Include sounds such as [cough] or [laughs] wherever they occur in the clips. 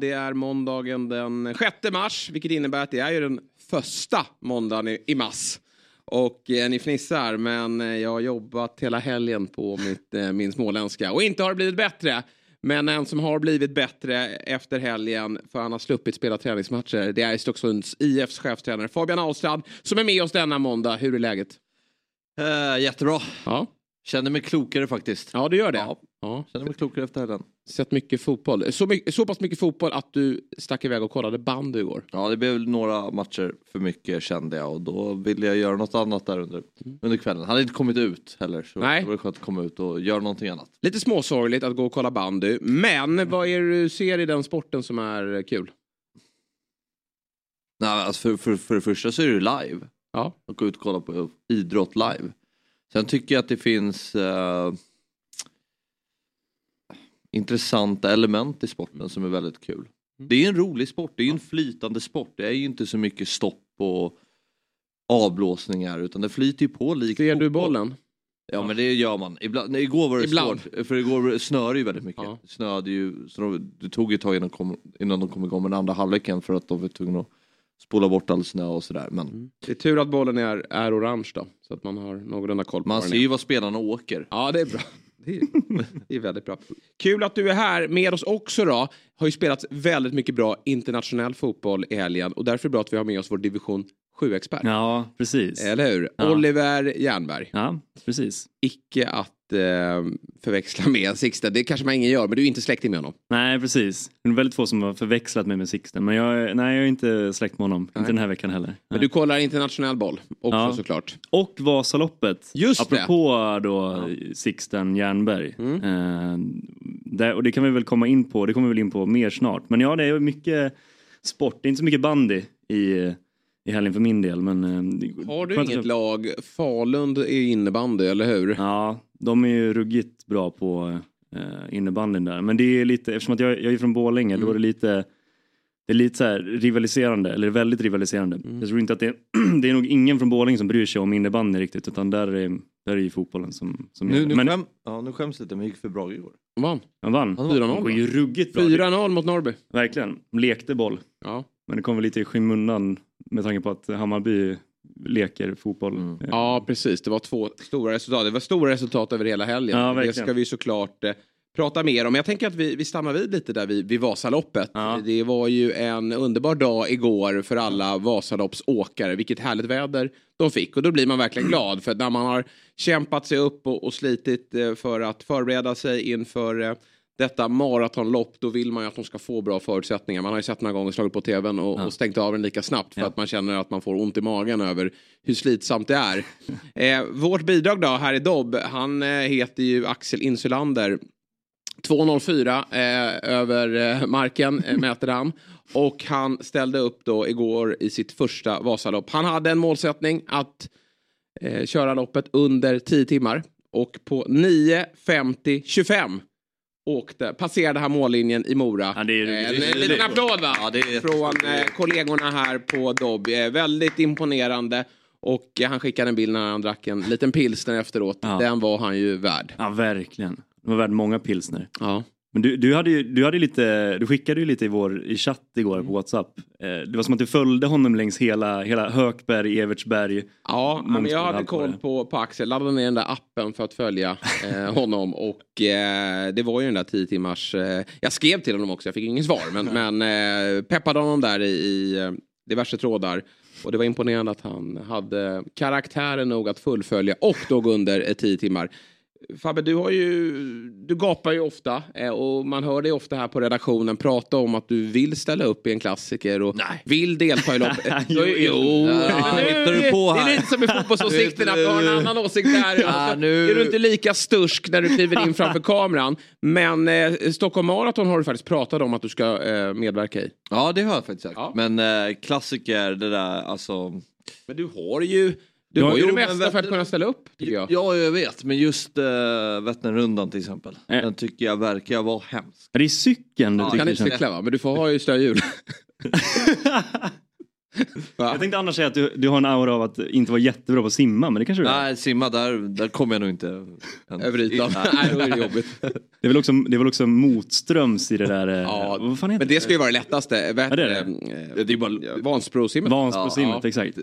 Det är måndagen den 6 mars, vilket innebär att det är ju den första måndagen i, i mars. Och eh, ni fnissar, men eh, jag har jobbat hela helgen på mitt, eh, min småländska. Och inte har det blivit bättre. Men en som har blivit bättre efter helgen, för han har sluppit spela träningsmatcher, det är Stocksunds IFs chefstränare Fabian Ahlstrand som är med oss denna måndag. Hur är läget? Eh, jättebra. Ja, Känner mig klokare faktiskt. ja det gör det. Ja. Ja. Känner mig klokare efter helgen. Sett mycket fotboll. Så, mycket, så pass mycket fotboll att du stack iväg och kollade bandy igår. Ja, det blev några matcher för mycket kände jag och då ville jag göra något annat där under, under kvällen. Han hade inte kommit ut heller så Nej. det var skönt att komma ut och göra någonting annat. Lite småsorgligt att gå och kolla bandy. Men vad är det du ser i den sporten som är kul? Nej, alltså för, för, för det första så är det live. Ja. Att gå ut och kolla på idrott live. Sen tycker jag att det finns eh, intressanta element i sporten som är väldigt kul. Mm. Det är en rolig sport, det är en flytande sport. Det är ju inte så mycket stopp och avblåsningar utan det flyter ju på likt Ser du bollen? Ja men det gör man. Ibland, nej, igår var det Ibland. svårt. För igår snöade ju väldigt mycket. Ja. Snöade ju, så de, det tog ett tag innan, de kom, innan de kom igång med den andra halvleken för att de var tvungna att spola bort all snö och sådär. Men Det är tur att bollen är, är orange då. Så att man har någorlunda koll på man ser ju vad spelarna åker. Ja, det är bra. Det det är väldigt bra. Kul att du är här med oss också då. Har ju spelats väldigt mycket bra internationell fotboll i helgen och därför är det bra att vi har med oss vår division 7-expert. Ja, precis. Eller hur? Ja. Oliver Jernberg. Ja, precis. Icke att förväxla med Sixten. Det kanske man ingen gör, men du är inte släkting med honom. Nej, precis. Det är väldigt få som har förväxlat mig med Sixten. Men jag, nej, jag är inte släkt med honom. Nej. Inte den här veckan heller. Men Nej. du kollar internationell boll också Ja. såklart. Och Vasaloppet. Just det. Apropå då Sixten Jernberg. Mm. Eh, där, och det kan vi väl komma in på. Det kommer vi väl in på mer snart. Men ja, det är mycket sport. Det är inte så mycket bandy i, i helgen för min del. Men, eh, Har du inget lag? Falund är innebandy, eller hur? Ja, de är ju ruggigt bra på eh, innebandyn där. Men det är lite, eftersom att jag, jag är från Borlänge, Mm. då är det lite det är lite så här rivaliserande, eller väldigt rivaliserande. Mm. Jag tror inte att det, [clears throat] det är nog ingen från Borlänge som bryr sig om innebandy riktigt, utan där är, där är ju fotbollen som, som Nu, nu, Men skäm, ja, nu skäms lite men det gick för bra igår. Vann. han vann. Han 4-0, Det går ju ruggigt bra. 4-0 mot Norrby. Verkligen. De lekte boll. Ja. Men det kom väl lite i skymundan med tanke på att Hammarby leker fotboll. Mm. Eh, ja, precis. Det var två stora resultat. Det var stora resultat över hela helgen. Ja, det ska vi såklart eh, prata mer om. Jag tänker att vi, vi stannar vid lite där vid, vid Vasaloppet. Ja. Det var ju en underbar dag igår för alla Vasaloppsåkare. Vilket härligt väder de fick. Och då blir man verkligen glad. För när man har kämpat sig upp och, och slitit eh, för att förbereda sig inför eh, detta maratonlopp, då vill man ju att de ska få bra förutsättningar. Man har ju sett några gånger slagit på tvn och, och stängt av den lika snabbt för Ja. att man känner att man får ont i magen över hur slitsamt det är. [laughs] eh, vårt bidrag då här i Dobb, han eh, heter ju Axel Insulander. 2.04 eh, över eh, marken eh, [laughs] mäter han. Och han ställde upp då igår i sitt första Vasalopp. Han hade en målsättning att eh, köra loppet under 10 timmar. Och på 9.50.25 åkte, passerade han mållinjen i Mora. Ja, det är- Eh, det är- en, en liten applåd va? Ja, Från eh, kollegorna här på Dobb. Eh, väldigt imponerande. Och eh, han skickade en bild när han drack en liten pilsner efteråt. Ja. Den var han ju värd. Ja, verkligen. Det var värd många pilsner. Ja. Men du, du, hade ju, du, hade lite, du skickade ju lite i vår i chatt igår Mm. på Whatsapp. Eh, det var som att du följde honom längs hela, hela Hökberg, Evertsberg. Ja, men jag hade koll på, på Axel, laddade ner den där appen för att följa eh, honom och eh, det var ju den där 10 timmars, eh, jag skrev till honom också, jag fick ingen svar men, [laughs] men eh, peppade honom där i, i eh, diverse trådar och det var imponerande att han hade karaktären nog att fullfölja och då under eh, 10 timmar. Fabbe, du, har ju, du gapar ju ofta eh, och man hör dig ofta här på redaktionen prata om att du vill ställa upp i en klassiker och Nej. vill delta i loppet. [laughs] Jo, jo, jo. Ja, nu- hittar du på Det här? är lite som i [laughs] fotbollsåsikterna, att du har en annan åsikt där. Ja, Alltså, nu- Är du inte lika stursk när du kliver in framför kameran. Men eh, Stockholm Marathon har du faktiskt pratat om att du ska eh, medverka i. Ja det har jag faktiskt sagt. Ja. Men eh, klassiker, det där alltså. Men du har ju, du Ja, ju jo, det mesta för att kunna ställa upp, tycker jag. Ja jag vet, men just uh, Vätternrundan till exempel. Eh. Den tycker jag verkar vara hemsk. Det är cykeln du Ja, Du kan tycker inte cykla va? Men du får ha ju stödhjul. [laughs] Jag tänkte annars säga att du, du har en aura av att inte vara jättebra på att simma, men det kanske du är. Nej simma där, där kommer jag nog inte. Över ytan. [laughs] Nej, då är det jobbigt. [laughs] Det är väl också, det är väl också motströms i det där... eh, Ja, vad fan heter Men det ska ju vara det lättaste. Vet, Ja, det är det. Det är bara, Vansbrosimmet. Vansbrosimmet, Ja, exakt.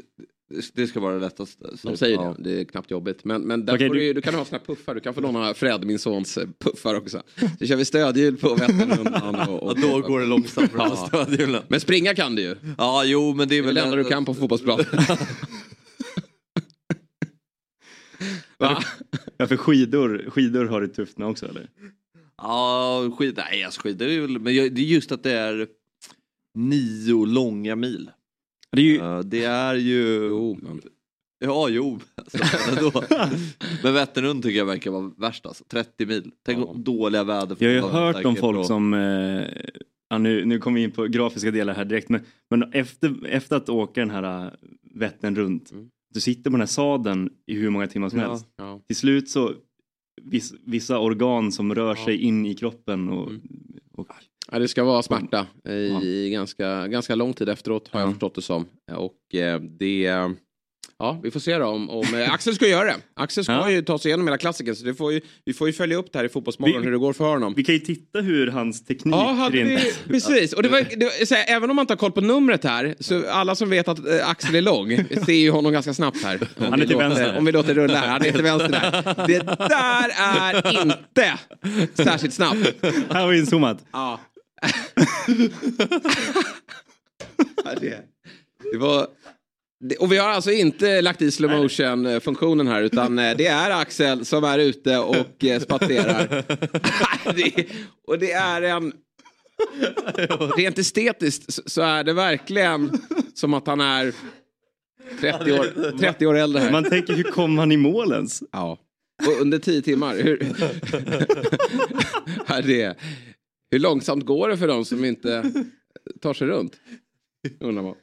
Det ska vara det lättaste. De säger ja. det. Det är knappt jobbigt. Men, men där får du, du- du kan ha såna här puffar. Du kan få låna Fred, min sons eh, puffar också. Så kör vi stödhjul på Vätternrundan. Och, och, Ja, då går det långsamt för Ja. stödhjulen. Men springa kan du ju. Ja jo men det är väl det enda du kan på fotbollsplan. [laughs] Va? Ja, för skidor, skidor har det tufft nu också eller? Ja skid, nej alltså skidor är väl, men jag, det är just att det är nio långa mil. Det är ju, Ja, det är ju... Jo, Ja, jo. Alltså. [laughs] Men Vätternrundan tycker jag verkar vara värst alltså. 30 mil. Tänk Ja. dåliga väder. jag har ju hört om folk och- som, eh, ja, nu, nu kommer vi in på grafiska delar här direkt, men, men efter, efter att åka den här eh, Vättern runt, Mm. du sitter på den här sadeln i hur många timmar som Ja. helst. Ja. Till slut så, viss, vissa organ som rör sig in i kroppen och, Mm. och Ja, det ska vara smärta i ganska, ganska lång tid efteråt har jag Ja. förstått det som. Och eh, det... Ja, vi får se då om, om eh, Axel ska göra det. Axel ska Ja. ju ta sig igenom hela klassiken så får ju, vi får ju följa upp det här i Fotbollsmorgon Vi- hur det går för honom. vi kan ju titta hur hans teknik Ja, hade rent- vi, precis. Och det var, det var, så här, även om man inte har koll på numret här, så alla som vet att eh, Axel är lång ser ju honom ganska snabbt här. Om Han är till låter- vänster. Om vi låter rulla här. Han är till vänster där. Det där är inte särskilt snabbt. Här vi inzoomat. Ja. Ja, det, det var... Och vi har alltså inte lagt i slow motion funktionen här utan eh, det är Axel som är ute och eh, spatserar. [laughs] och det är en... Rent estetiskt så- är det verkligen som att han är 30 år, 30 år äldre här. Man tänker, hur kom han i mål ens? Ja. Och under 10 timmar. Hur... [laughs] Här det... Hur långsamt går det för dem som inte tar sig runt? Undrar man.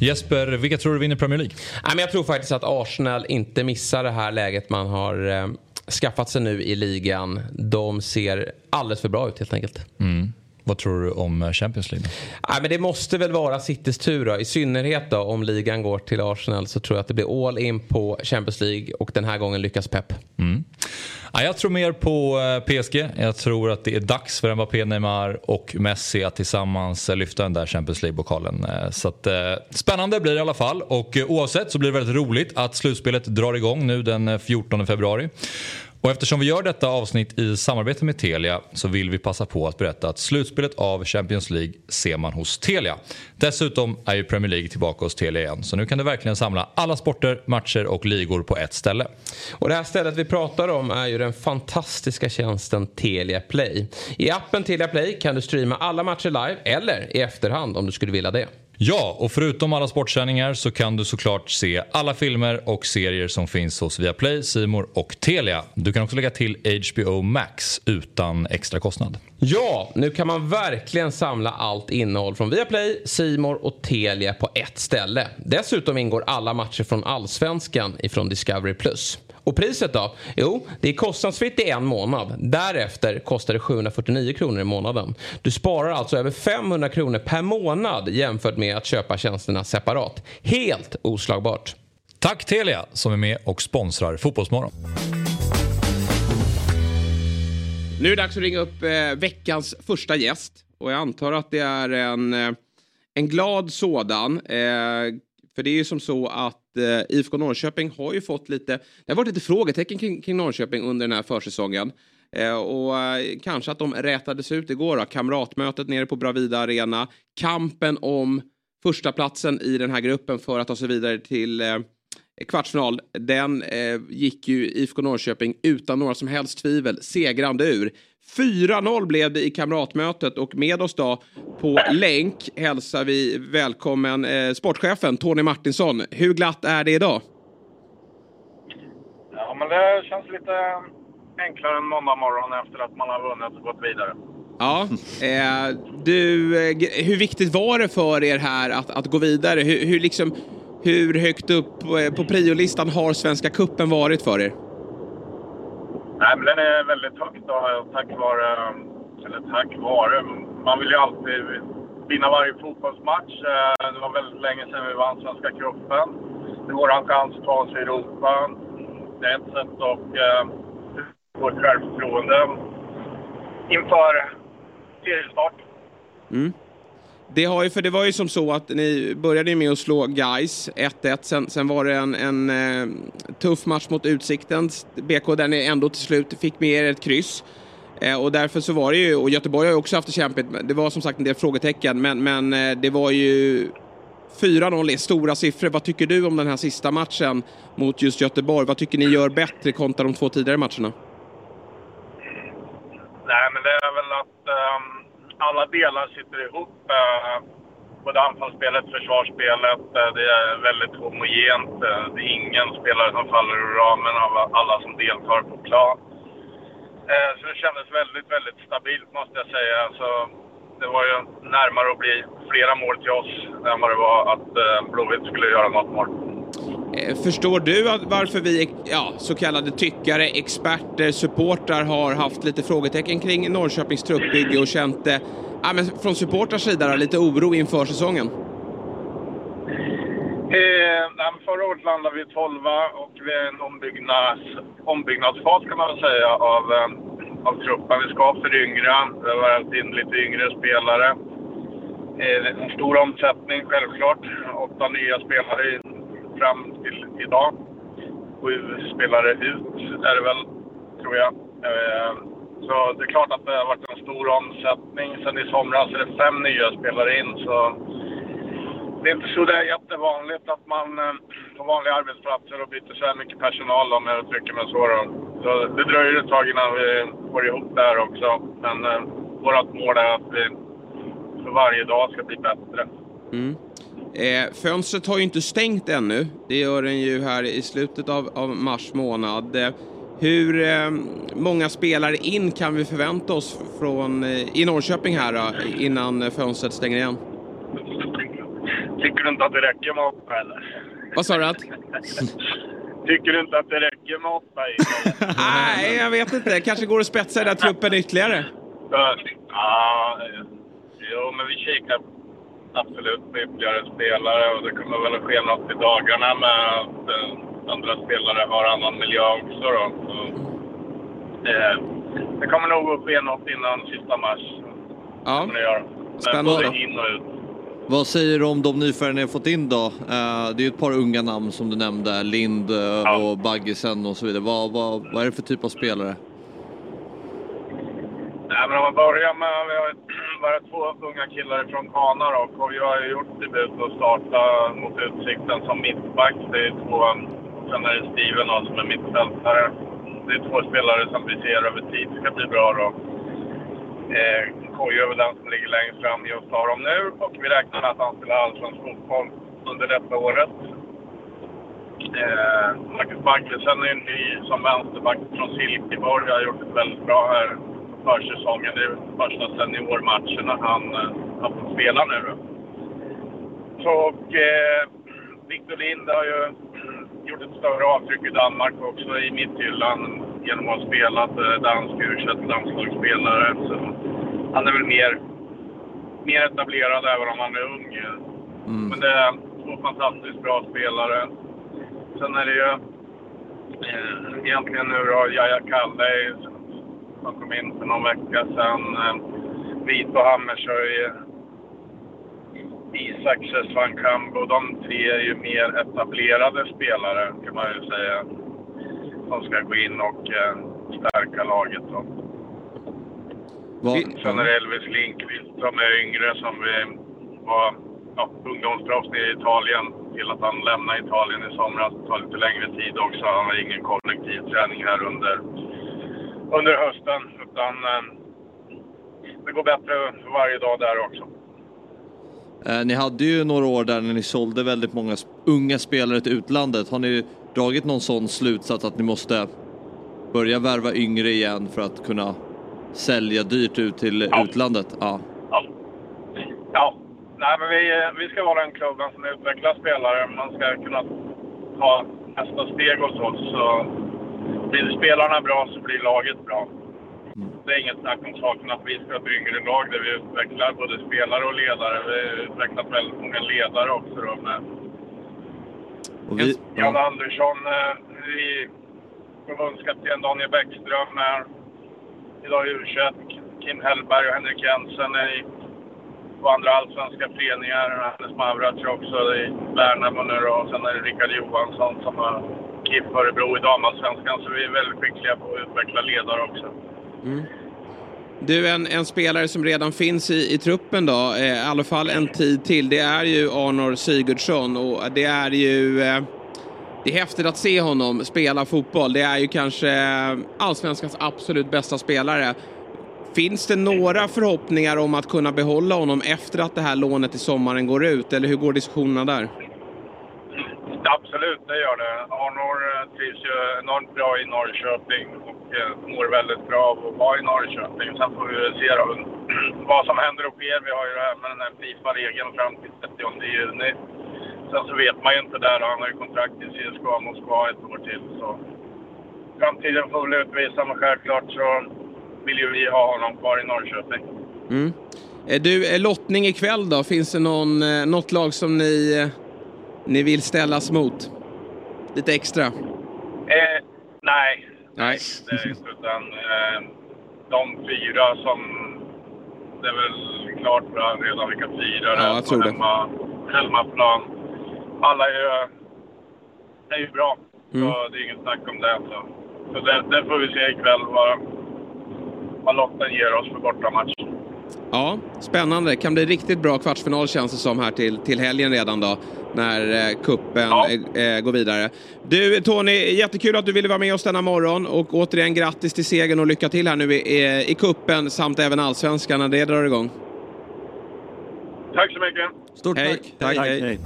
Jesper, vilka tror du vinner Premier League? Nej, men jag tror faktiskt att Arsenal inte missar det här läget man har eh, skaffat sig nu i ligan. De ser alldeles för bra ut helt enkelt. Vad tror du om Champions League? Nej, men det måste väl vara Citys tur då. I synnerhet då om ligan går till Arsenal så tror jag att det blir all in på Champions League och den här gången lyckas Pep. Ja, jag tror mer på eh, PSG. Jag tror att det är dags för Mbappé, Neymar och Messi att tillsammans eh, lyfta den där Champions League-pokalen. Eh, Så att, eh, spännande blir det i alla fall och eh, oavsett så blir det väldigt roligt att slutspelet drar igång nu den eh, 14 februari. Och eftersom vi gör detta avsnitt i samarbete med Telia så vill vi passa på att berätta att slutspelet av Champions League ser man hos Telia. Dessutom är ju Premier League tillbaka hos Telia igen så nu kan du verkligen samla alla sporter, matcher och ligor på ett ställe. Och det här stället vi pratar om är ju den fantastiska tjänsten Telia Play. I appen Telia Play kan du streama alla matcher live eller i efterhand om du skulle vilja det. Ja, och förutom alla sportsändningar så kan du såklart se alla filmer och serier som finns hos Viaplay, Simor och Telia. Du kan också lägga till HBO Max utan extra kostnad. Ja, nu kan man verkligen samla allt innehåll från Viaplay, Simor och Telia på ett ställe. Dessutom ingår alla matcher från Allsvenskan ifrån Discovery+. Och priset då? Jo, det är kostnadsfritt i en månad. Därefter kostar det 749 kronor i månaden. Du sparar alltså över 500 kronor per månad jämfört med att köpa tjänsterna separat. Helt oslagbart. Tack Telia som är med och sponsrar Fotbollsmorgon. Nu är det dags att ringa upp eh, veckans första gäst. Och jag antar att det är en, eh, en glad sådan. Eh, för det är ju som så att eh, IFK Norrköping har ju fått lite... Det har varit lite frågetecken kring, kring Norrköping under den här försäsongen. Eh, och eh, kanske att de rätades ut igår då. Kamratmötet nere på Bravida Arena. Kampen om första platsen i den här gruppen för att ta sig vidare till eh, kvartsfinal, den eh, gick ju IFK Norrköping utan några som helst tvivel segrande ur. 4-0 blev det i kamratmötet och med oss då på länk hälsar vi välkommen eh, sportchefen Tony Martinsson. Hur glatt är det idag? Ja, men det känns lite enklare än måndag morgon efter att man har vunnit och gått vidare. Ja, eh, du, eh, hur viktigt var det för er här att, att gå vidare? Hur, hur, liksom, hur högt upp på, på priolistan har Svenska Kuppen varit för er? Nej, men den är väldigt högt då, tack vare, eller tack vare, man vill ju alltid vinna varje fotbollsmatch. Eh, det var väldigt länge sedan vi vann Svenska cupen. Det är vår chans att ta oss i Europa. Det är ett sätt att eh, få ett självförtroende inför seriestart. Mm. Det, har ju, för det var ju som så att ni började med att slå Guys 1-1. Sen, sen var det en, en eh, tuff match mot Utsikten, BK, där ni ändå till slut fick med er ett kryss. Eh, och därför så var det ju, och Göteborg har ju också haft det kämpigt, det var som sagt en del frågetecken, men, men eh, det var ju 4-0 är stora siffror. Vad tycker du om den här sista matchen mot just Göteborg? Vad tycker ni gör bättre kontra de två tidigare matcherna? Nej, men det är väl att um, alla delar sitter ihop. Eh, både anfallsspelet, försvarsspelet. Eh, det är väldigt homogent. Eh, det är ingen spelare som faller ur ramen av alla som deltar på plan. så det kändes väldigt, väldigt stabilt måste jag säga. Så det var ju närmare att bli flera mål till oss än vad det var att Blåvitt skulle göra något mål. Eh, förstår du varför vi, ja, så kallade tyckare, experter, supportrar har haft lite frågetecken kring Norrköpings truppbygge och känt, eh, ja, men från supportrars sida lite oro inför säsongen? Eh, förra året landade vi 12 och vi är en ombyggnads, ombyggnadsfas kan man väl säga av, eh, av truppen. Vi ska föryngra, vi har värvat in lite yngre spelare. Eh, en stor omsättning självklart. Åtta nya spelare fram till idag. Sju spelare ut är det väl, tror jag. Eh, så det är klart att det har varit en stor omsättning. Sen i somras är det fem nya spelare in. Så det är inte så där jättevanligt att man eh, på vanliga arbetsplatser och byter så här mycket personal om jag uttrycker mig så. Då. Så det dröjer ett tag innan vi får ihop det här också. Men eh, vårt mål är att vi för varje dag ska bli bättre. Mm. Eh, fönstret har ju inte stängt ännu. Det gör den ju här i slutet av, av mars månad. Eh, hur eh, många spelare in kan vi förvänta oss från, eh, i Norrköping här då, innan fönstret stänger igen? Tycker du inte att det räcker med åtta eller? Vad sa du? Att? [laughs] Tycker du inte att det räcker med åtta? [laughs] Nej, jag vet inte. Kanske går att spetsa den där truppen ytterligare. Ja, jo, men vi kikar absolut på ytterligare spelare och det kommer väl att ske något i dagarna med att eh, andra spelare har annan miljö också. Då. Så, eh, det kommer nog att ske något innan sista mars. Ja, spännande. Både in och ut. Vad säger du om de nyförvärv ni har fått in då? Uh, det är ju ett par unga namn som du nämnde, Lind ja. och Baggisen och så vidare. Vad, vad, vad är det för typ av spelare? Nej, men om man börjar med, vi har [clears throat] bara två unga killar från Kana då. Och vi har gjort debut och starta mot Utsikten som mittback. Det är två, sen är det Steven då, som är mittfältare. Det är två spelare som vi ser över tid ska bli bra då. Eh, Kojo är väl den som ligger längst fram just av dem nu och vi räknar med att han spelar allsvensk fotboll under detta året. Eh, Marcus Baggesen är ny som vänsterback från Silkeborg. har gjort det väldigt bra här försäsongen. Det är första seniormatcherna han eh, har fått spela nu. Och eh, Victor Lind har ju gjort ett större avtryck i Danmark också i mitthyllan genom att ha spelat eh, dansk u landslagsspelare. Så han är väl mer, mer etablerad även om han är ung. Mm. Men det är två fantastiskt bra spelare. Sen är det ju eh, egentligen nu då Jaja Kalle som kom in för någon vecka sedan. Eh, Vito Hammershöj, Isak Svankambo. De tre är ju mer etablerade spelare kan man ju säga. Som ska gå in och eh, stärka laget. Då. Sen är det Elvis Linkvist som är yngre som vi var ja, ungdomsproffs i Italien till att han lämnade Italien i somras. Det tar lite längre tid också. Han har ingen kollektiv träning här under, under hösten. Utan eh, det går bättre för varje dag där också. Eh, ni hade ju några år där när ni sålde väldigt många unga spelare till utlandet. Har ni dragit någon sån slutsats att ni måste börja värva yngre igen för att kunna sälja dyrt ut till Ja. utlandet? Ja. Ja. ja. Nej, men vi, vi ska vara den klubben som utvecklar spelare. Man ska kunna ta nästa steg hos oss. Så blir spelarna bra så blir laget bra. Det är inget snack om saken att vi ska ha ett yngre lag där vi utvecklar både spelare och ledare. Vi har utvecklat väldigt många ledare också då med Och vi, Jan ja. Andersson eh, i förbundskapten Daniel Bäckström är idag i U21. Kim Hellberg och Henrik Jensen i på andra allsvenska föreningar. Hannes Mavrac också i Värnamo nu då. Och sen är det Rickard Johansson som har i Örebro i damallsvenskan. Så vi är väldigt skickliga på att utveckla ledare också. Mm. Du, en, en spelare som redan finns i, i truppen då, eh, i alla fall en tid till, det är ju Arnor Sigurdsson och det är ju... Eh, det är häftigt att se honom spela fotboll. Det är ju kanske allsvenskans absolut bästa spelare. Finns det några förhoppningar om att kunna behålla honom efter att det här lånet i sommaren går ut, eller hur går diskussionerna där? Absolut, det gör det. Arnor eh, trivs ju enormt bra i Norrköping och eh, mår väldigt bra av att vara i Norrköping. Sen får vi se då, [clears throat] vad som händer och sker. Vi har ju det här med den här Fifa-regeln fram till 30 juni. Sen så vet man ju inte där. Han har ju kontrakt i CSKA Moskva ett år till. Så framtiden får väl utvisa, men självklart så vill ju vi ha honom kvar i Norrköping. Mm. Eh, du, lottning ikväll då, finns det någon, något lag som ni, ni vill ställas mot? Lite extra? Eh, nej, Nej. det inte. Utan eh, de fyra som... Det är väl klart redan vilka fyra det Ja, är på hemma, hemmaplan. Alla är ju, är ju bra. Mm. Så det är inget snack om det. Så, så det, det får vi se ikväll vad, vad lotten ger oss för bortamatch. Ja, spännande. kan bli riktigt bra kvartsfinal känns det som här till, till helgen redan då. När eh, kuppen Ja. eh, eh, går vidare. Du Tony, jättekul att du ville vara med oss denna morgon och återigen grattis till segern och lycka till här nu i, i, i kuppen samt även allsvenskan när det drar igång. Tack så mycket! Stort Hej. tack! Tack, hej. hej.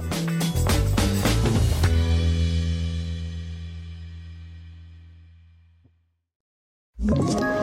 Ett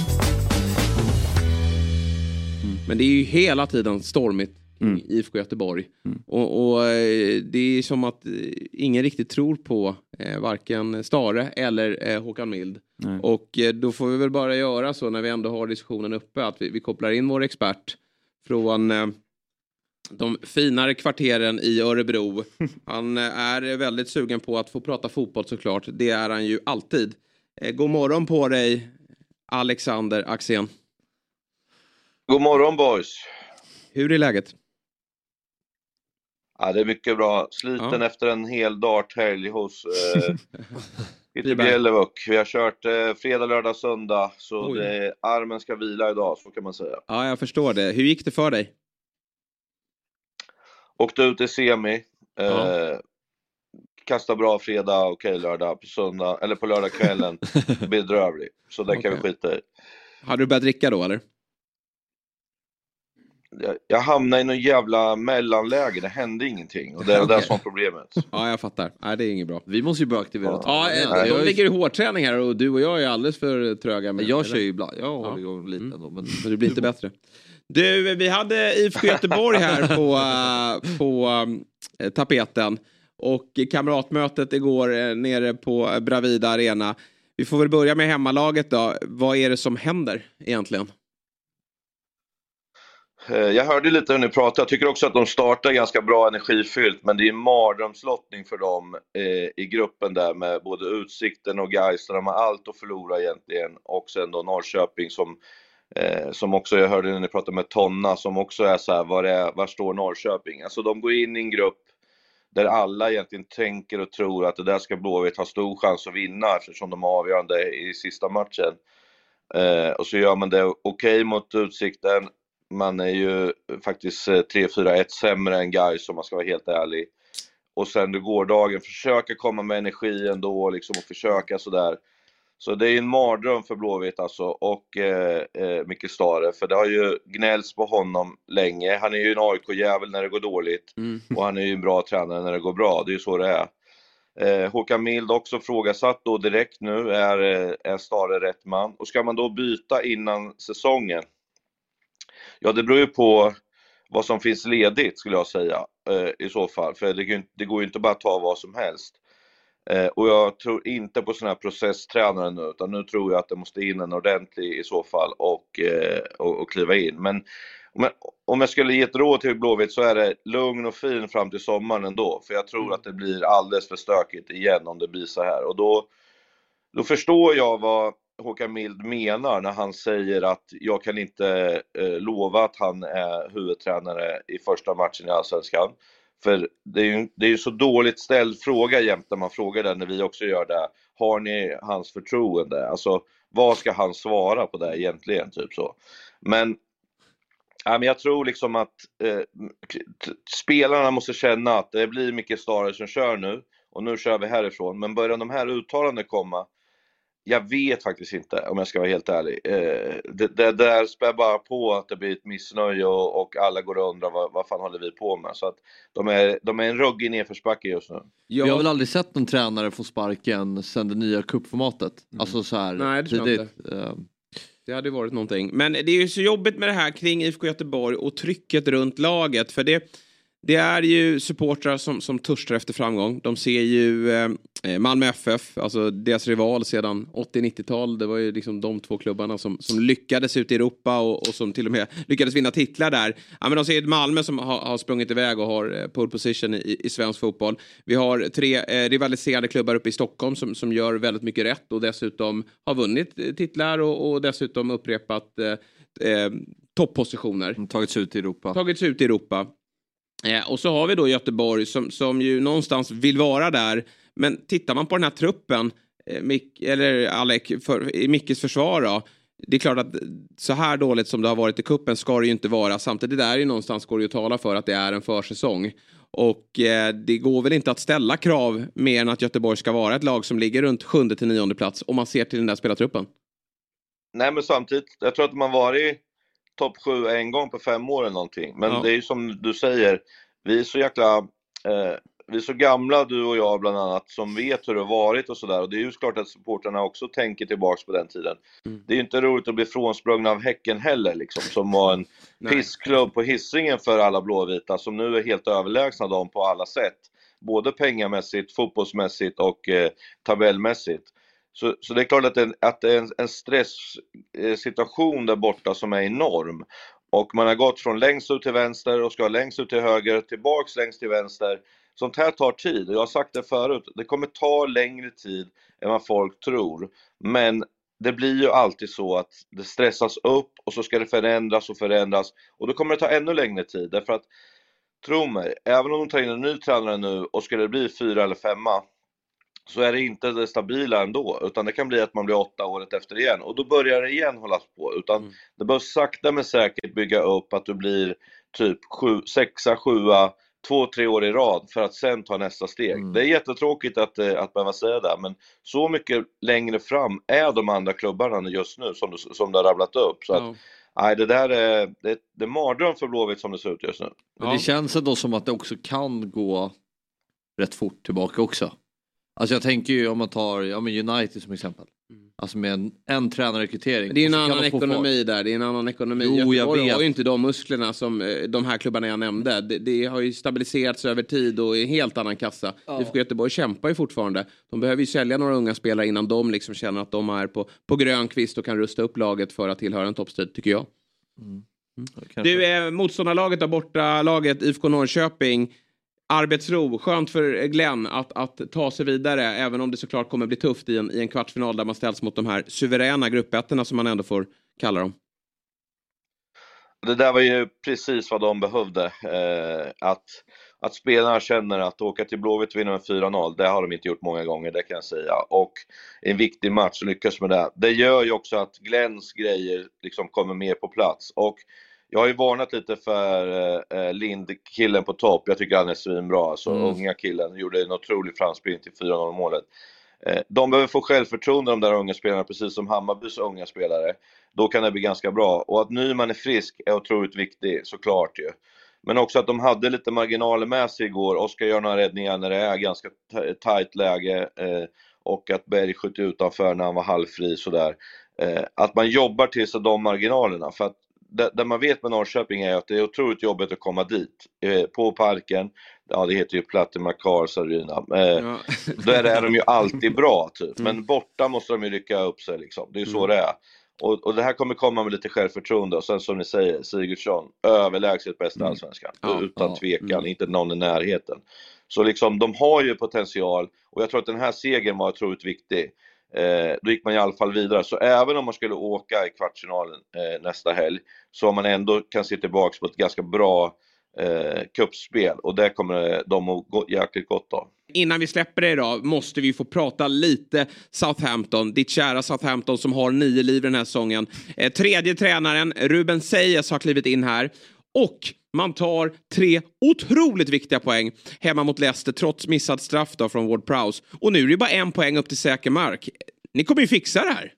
Men det är ju hela tiden stormigt i IFK Göteborg. Och, och eh, det är som att eh, ingen riktigt tror på eh, varken Stare eller eh, Håkan Mild. Nej. Och eh, då får vi väl bara göra så när vi ändå har diskussionen uppe att vi, vi kopplar in vår expert från eh, de finare kvarteren i Örebro. [laughs] Han är väldigt sugen på att få prata fotboll såklart. Det är han ju alltid. God morgon på dig Alexander Axén. God morgon boys! Hur är läget? Ja, det är mycket bra. Sliten Ja. efter en hel darthelg hos eh. [laughs] Bjellevuk. Vi har kört eh, fredag, lördag, söndag. Så det, armen ska vila idag, så kan man säga. Ja, jag förstår det. Hur gick det för dig? Åkte ut i semi. Eh, Ja. Kastade bra fredag, okej lördag. På söndag, eller på lördagskvällen, [laughs] bedrövlig. Så det kan vi skita i. Hade du börjat dricka då eller? Jag, jag hamnade i någon jävla mellanläge, det hände ingenting. Och det är det Okej. som var problemet. Ja, jag fattar. Nej, det är inget bra. Vi måste ju börja aktivera Ja. Ja, eh, de jag, ligger i hårdträning här och du och jag är alldeles för tröga. Med, jag eller? kör ju ibland, jag håller Ja. igång lite Mm. ändå. Men Men det blir inte bättre. Du, vi hade IFK Göteborg här på, eh, på eh, tapeten. Och kamratmötet igår nere på Bravida Arena. Vi får väl börja med hemmalaget då. Vad är det som händer egentligen? Eh, jag hörde lite hur ni pratade, jag tycker också att de startar ganska bra energifyllt, men det är en mardrömslottning för dem eh, i gruppen där med både Utsikten och Gais, där de har allt att förlora egentligen, och sen då Norrköping som, eh, som också, jag hörde när ni pratade med Tonna, som också är så här, var, är, var står Norrköping? Alltså de går in i en grupp där alla egentligen tänker och tror att det där ska Blåvitt ha stor chans att vinna eftersom de är avgörande i sista matchen. Eh, och så gör man det okej mot Utsikten. Man är ju faktiskt eh, 3-4-1 sämre än Gais om man ska vara helt ärlig. Och sen du gårdagen försöka komma med energi ändå liksom och försöka sådär. Så det är en mardröm för Blåvitt alltså och eh, eh, Micke Stare för det har ju gnällts på honom länge. Han är ju en AIK-jävel när det går dåligt och han är ju en bra tränare när det går bra. Det är ju så det är. Eh, Håkan Mild också frågasatt då direkt nu, är, eh, är Stare rätt man? Och ska man då byta innan säsongen? Ja, det beror ju på vad som finns ledigt skulle jag säga eh, i så fall, för det, går ju- inte bara att ta vad som helst. Eh, och jag tror inte på sådana här processtränare nu, utan nu tror jag att det måste in en ordentlig i så fall och, eh, och, och kliva in. Men om jag, om jag skulle ge ett råd till Blåvitt så är det lugn och fin fram till sommaren ändå, för jag tror att det blir alldeles för stökigt igen om det blir så här. Och då, då förstår jag vad Håkan Mild menar när han säger att jag kan inte eh, lova att han är huvudtränare i första matchen i Allsvenskan. För det är ju det är ju så dåligt ställd fråga jämt när man frågar den, när vi också gör det. Har ni hans förtroende? Alltså, vad ska han svara på det egentligen? Typ så. Men, ja, men jag tror liksom att eh, spelarna måste känna att det blir mycket Stare som kör nu och nu kör vi härifrån. Men börjar de här uttalandena komma, jag vet faktiskt inte om jag ska vara helt ärlig. Eh, det, det där spär bara på att det blir ett missnöje och, och alla går och undrar vad, vad fan håller vi på med. Så att de är, de är en ruggig nedförsbacke just nu. Vi har väl aldrig sett någon tränare få sparken sen det nya cupformatet? Alltså så här Nej, det jag tidigt. Eh, Det hade varit någonting. Men det är ju så jobbigt med det här kring IFK Göteborg och trycket runt laget. För det, det är ju supportrar som, som törstar efter framgång. De ser ju eh, Malmö FF, alltså deras rival sedan 80-90-tal. Det var ju liksom de två klubbarna som, som lyckades ute i Europa och, och som till och med lyckades vinna titlar där. Ja, men de ser ett Malmö som har, har sprungit iväg och har eh, pole position i, i svensk fotboll. Vi har tre eh, rivaliserande klubbar uppe i Stockholm som, som gör väldigt mycket rätt och dessutom har vunnit eh, titlar och, och dessutom upprepat eh, eh, toppositioner. Tagits ut i Europa. Tagits ut i Europa. Eh, och så har vi då Göteborg som, som ju någonstans vill vara där. Men tittar man på den här truppen, eh, Mick, eller Alec, för, i Mickes försvar då. Det är klart att så här dåligt som det har varit i kuppen ska det ju inte vara. Samtidigt där är ju någonstans går det ju att tala för att det är en försäsong. Och eh, det går väl inte att ställa krav mer än att Göteborg ska vara ett lag som ligger runt sjunde till nionde plats om man ser till den där spelartruppen. Nej men samtidigt, jag tror att man varit topp 7 en gång på fem år eller någonting. Men Ja. det är ju som du säger, vi är så jäkla, eh, vi är så gamla du och jag bland annat som vet hur det har varit och sådär. Och det är ju klart att supportrarna också tänker tillbaks på den tiden. Mm. Det är ju inte roligt att bli frånsprungna av Häcken heller liksom, som var en [laughs] Nej. pissklubb på hissingen för alla blåvita som nu är helt överlägsna dem på alla sätt. Både pengamässigt, fotbollsmässigt och eh, tabellmässigt. Så, så det är klart att det är en, att det är en, en stresssituation eh, där borta som är enorm. Och man har gått från längst ut till vänster och ska längst ut till höger, tillbaks längst till vänster. Sånt här tar tid och jag har sagt det förut, det kommer ta längre tid än vad folk tror. Men det blir ju alltid så att det stressas upp och så ska det förändras och förändras och då kommer det ta ännu längre tid därför att tro mig, även om de tar in en ny tränare nu och skulle det bli fyra eller femma så är det inte det stabila ändå, utan det kan bli att man blir åtta året efter igen och då börjar det igen hållas på. Utan det behövs sakta men säkert bygga upp att du blir typ sju, sexa, sjua, två, tre år i rad för att sen ta nästa steg. Det är jättetråkigt att, eh, att behöva säga det, men så mycket längre fram är de andra klubbarna just nu som du, som du har rabblat upp. Så att, nej, det där är, det, det är mardröm för Blåvitt som det ser ut just nu. Men det känns ändå som att det också kan gå rätt fort tillbaka också. Alltså jag tänker ju om man tar ja, men United som exempel. Alltså med en, en tränarrekrytering. Men det är en annan ekonomi fart. där. Det är en annan ekonomi. Jo, jag Göteborg vet. har ju inte de musklerna som eh, de här klubbarna jag nämnde. Det, det har ju stabiliserats över tid och är en helt annan kassa. Ja. IFK Göteborg kämpar ju fortfarande. De behöver ju sälja några unga spelare innan de liksom känner att de är på, på grön kvist och kan rusta upp laget för att tillhöra en toppstrid, tycker jag. Du, är motståndarlaget där borta, laget IFK Norrköping. Arbetsro, skönt för Glenn att, att ta sig vidare även om det såklart kommer bli tufft i en, i en kvartsfinal där man ställs mot de här suveräna gruppettorna som man ändå får kalla dem. Det där var ju precis vad de behövde. Eh, att, att spelarna känner att åka till Blåvitt och vinna med 4-0, det har de inte gjort många gånger, det kan jag säga. Och en viktig match, lyckas med det. Det gör ju också att Glenns grejer liksom kommer mer på plats. Och jag har ju varnat lite för eh, Lind, killen på topp. Jag tycker han är svinbra, alltså Mm. unga killen. Gjorde en otrolig framspelning till 4-0 målet. Eh, de behöver få självförtroende de där unga spelarna, precis som Hammarbys unga spelare. Då kan det bli ganska bra. Och att Nyman är frisk är otroligt viktigt, såklart ju. Men också att de hade lite marginaler med sig igår. Oskar gör några räddningar när det är ganska ta- tajt läge. Eh, och att Berg skjuter utanför när han var halvfri sådär. Eh, att man jobbar till sig de marginalerna. För att det, man vet med Norrköping är att det är otroligt jobbigt att komma dit. Eh, på parken, ja det heter ju Platte Macars Arena. Eh, [laughs] Där är de ju alltid bra typ. Men borta måste de ju rycka upp sig liksom. Det är ju så det är. Och, och det här kommer komma med lite självförtroende och sen som ni säger, Sigurdsson, överlägset bästa allsvenskan. Ja, Utan ja, tvekan, inte någon i närheten. Så liksom, de har ju potential och jag tror att den här segern var otroligt viktig. Eh, då gick man i alla fall vidare. Så även om man skulle åka i kvartsfinalen eh, nästa helg, så har man ändå kan se tillbaka på ett ganska bra eh, kuppspel och det kommer eh, de att gå jäkligt gott av. Innan vi släpper det idag måste vi få prata lite Southampton. Ditt kära Southampton som har nio liv den här säsongen. Eh, tredje tränaren, Ruben Seyes, har klivit in här. Och man tar tre otroligt viktiga poäng hemma mot Leicester trots missad straff då från Ward Prowse. Och nu är det bara en poäng upp till säker mark. Ni kommer ju fixa det här.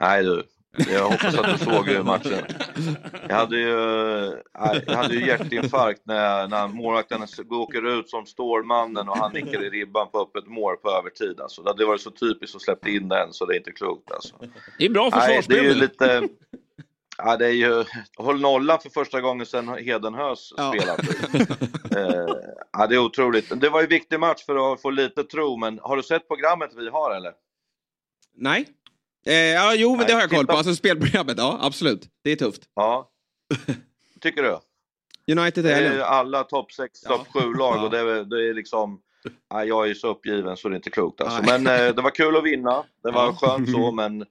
Nej du, jag hoppas att du såg matchen. Jag hade ju, jag hade ju hjärtinfarkt när, när målvakten åker ut som Stålmannen och han nickar i ribban på öppet mål på övertid. Alltså. Det hade varit så typiskt att släppa in den så det är inte klokt. Alltså. Det är bra Nej, det är ju försvarsspel. lite... Ja, det är ju... Håll nollan för första gången sedan Hedenhös Ja. spelat. [laughs] eh, ja, det är otroligt. Det var ju en viktig match för att få lite tro, men har du sett programmet vi har eller? Nej. Eh, ja, jo, men Nej, det har jag koll på. titta. Alltså spelprogrammet, ja absolut. Det är tufft. Ja. [laughs] Tycker du? United Det är är ju helgen. alla topp 6, topp 7 lag Ja. och det är, det är liksom... Ja, jag är så uppgiven så det är inte klokt alltså. Men eh, det var kul att vinna. Det var Ja. skönt så [laughs] men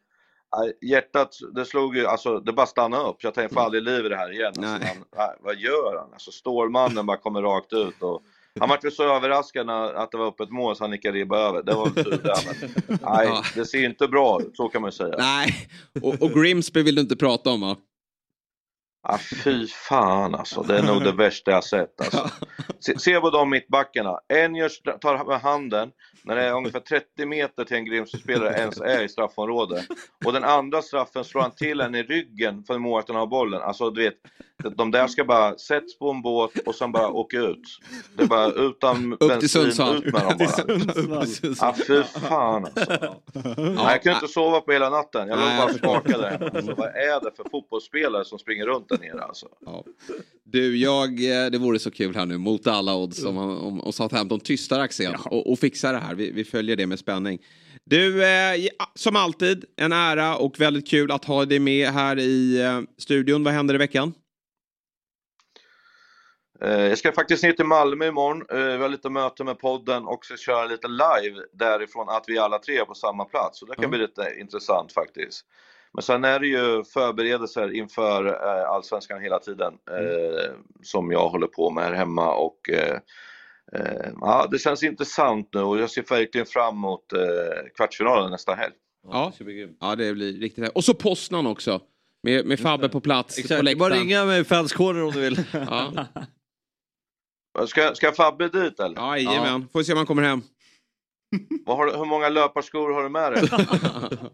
hjärtat, det slog ju, alltså det bara stannade upp. Jag tänkte, får aldrig liv i det här igen. Alltså, han, vad gör han? Alltså Stålmannen bara kommer rakt ut och han var ju så överraskad när, att det var öppet mål så han nickade ribba över. Det var väl tur det. Men, [laughs] nej, Ja. det ser ju inte bra ut, så kan man ju säga. Nej, och, och Grimsby vill du inte prata om va? Ah, fy fan alltså, det är nog det värsta jag sett alltså. [laughs] Se, se på de mittbackarna. En gör, stra- tar med handen när det är ungefär 30 meter till en Grimsby-spelare ens är i straffområdet. Och den andra straffen slår han till en i ryggen för målvakten har bollen. Alltså du vet, de där ska bara sätts på en båt och sen bara åka ut. Det är bara utan Upp till Sundsvall. ut med dem bara. Ja, fy fan alltså. Nej, jag kunde inte sova på hela natten. Jag låg bara skakade. Alltså, vad är det för fotbollsspelare som springer runt där nere alltså? Ja. Du, jag, eh, det vore så kul här nu mot alla odds om, om, om Southampton tystar Axén och, och fixar det här. Vi, vi följer det med spänning. Du, eh, som alltid, en ära och väldigt kul att ha dig med här i eh, studion. Vad händer i veckan? Eh, Jag ska faktiskt ner till Malmö imorgon. Eh, Vi har lite möte med podden och ska köra lite live därifrån att vi alla tre är på samma plats. Så det kan Ja. bli lite intressant faktiskt. Men sen är det ju förberedelser inför eh, Allsvenskan hela tiden eh, som jag håller på med här hemma och ja, det känns intressant nu och jag ser verkligen fram emot eh, kvartsfinalen nästa helg. Ja, ja det blir riktigt Och så Poznan också. Med, med Fabbe på plats på Exakt, läktaren. bara ringa med fanskåren om du vill. [laughs] Ja, Ska, ska Fabbe dit eller? ja jajamän. Får vi se om han kommer hem. [laughs] Vad har, du- hur många löparskor har du med dig? [laughs]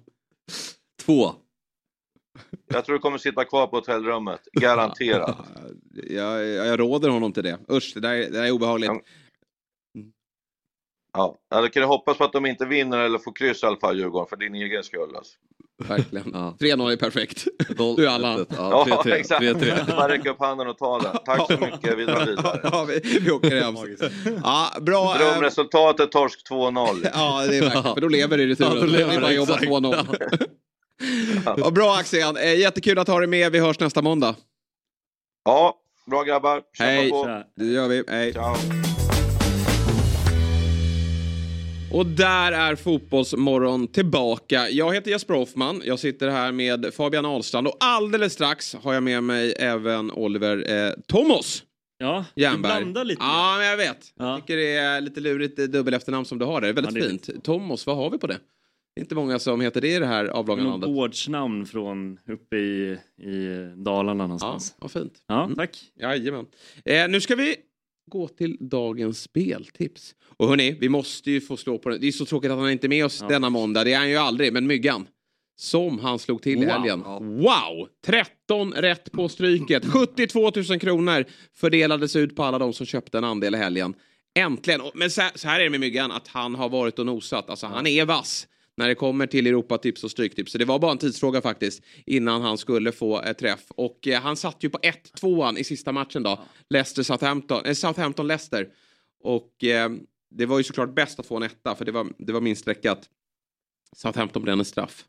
Två. Jag tror du kommer sitta kvar på hotellrummet, garanterat. jag, jag, jag råder honom till det. Usch, det där, är- det där är obehagligt. Ja, jag kan hoppas på att de inte vinner eller får kryss i alla fall Djurgården för din egen skull. Alltså. Verkligen. Ja. 3-0 är perfekt. Du är alla. Ja, 3-3. exakt. 3-3. Bara räcka upp handen och ta det. Tack så mycket, vi drar vidare. [laughs] ja, vi, vi åker hem. Ja, bra. eh, Drömresultatet torsk 2-0. [laughs] Ja, det är verkligen. För då lever det i returen. Ja, då lever det bara jobba exakt. 2-0. [laughs] Ja, bra Axel, eh, jättekul att ha dig med. Vi hörs nästa måndag. Ja, bra grabbar. Kämpa Hej, på. det gör vi. Hej. Ciao. Och där är Fotbollsmorgon tillbaka. Jag heter Jesper Hoffman. Jag sitter här med Fabian Ahlstrand och alldeles strax har jag med mig även Oliver eh, Thomas. Ja, Jernberg. du blandar lite. Ja, men jag vet. Ja. Jag tycker det är lite lurigt det dubbel efternamn som du har. Det är väldigt Ja, det är fint. Thomas, vad har vi på det? Det är inte många som heter det i det här avlånga Något landet. gårdsnamn från uppe i, i Dalarna Ja, någonstans. vad fint. Ja, Mm. tack. Jajamän. Eh, nu ska vi gå till dagens speltips. Och hörni, vi måste ju få slå på det. Det är så tråkigt att han inte är med oss Ja. denna måndag. Det är han ju aldrig. Men Myggan. Som han slog till i Wow. helgen. Ja. Wow! 13 rätt på stryket. [laughs] 72 000 kronor fördelades ut på alla de som köpte en andel i helgen. Äntligen! Men så här, är det med Myggan, att han har varit och nosat. Alltså han är vass när det kommer till Europatips och Stryktips. Så det var bara en tidsfråga faktiskt innan han skulle få ett träff. Och eh, han satt ju på 1-2 i sista matchen då. Leicester-Southampton, eh, Southampton-Leicester. Och eh, det var ju såklart bäst att få en etta för det var, det var minst streckat. Southampton bränner straff.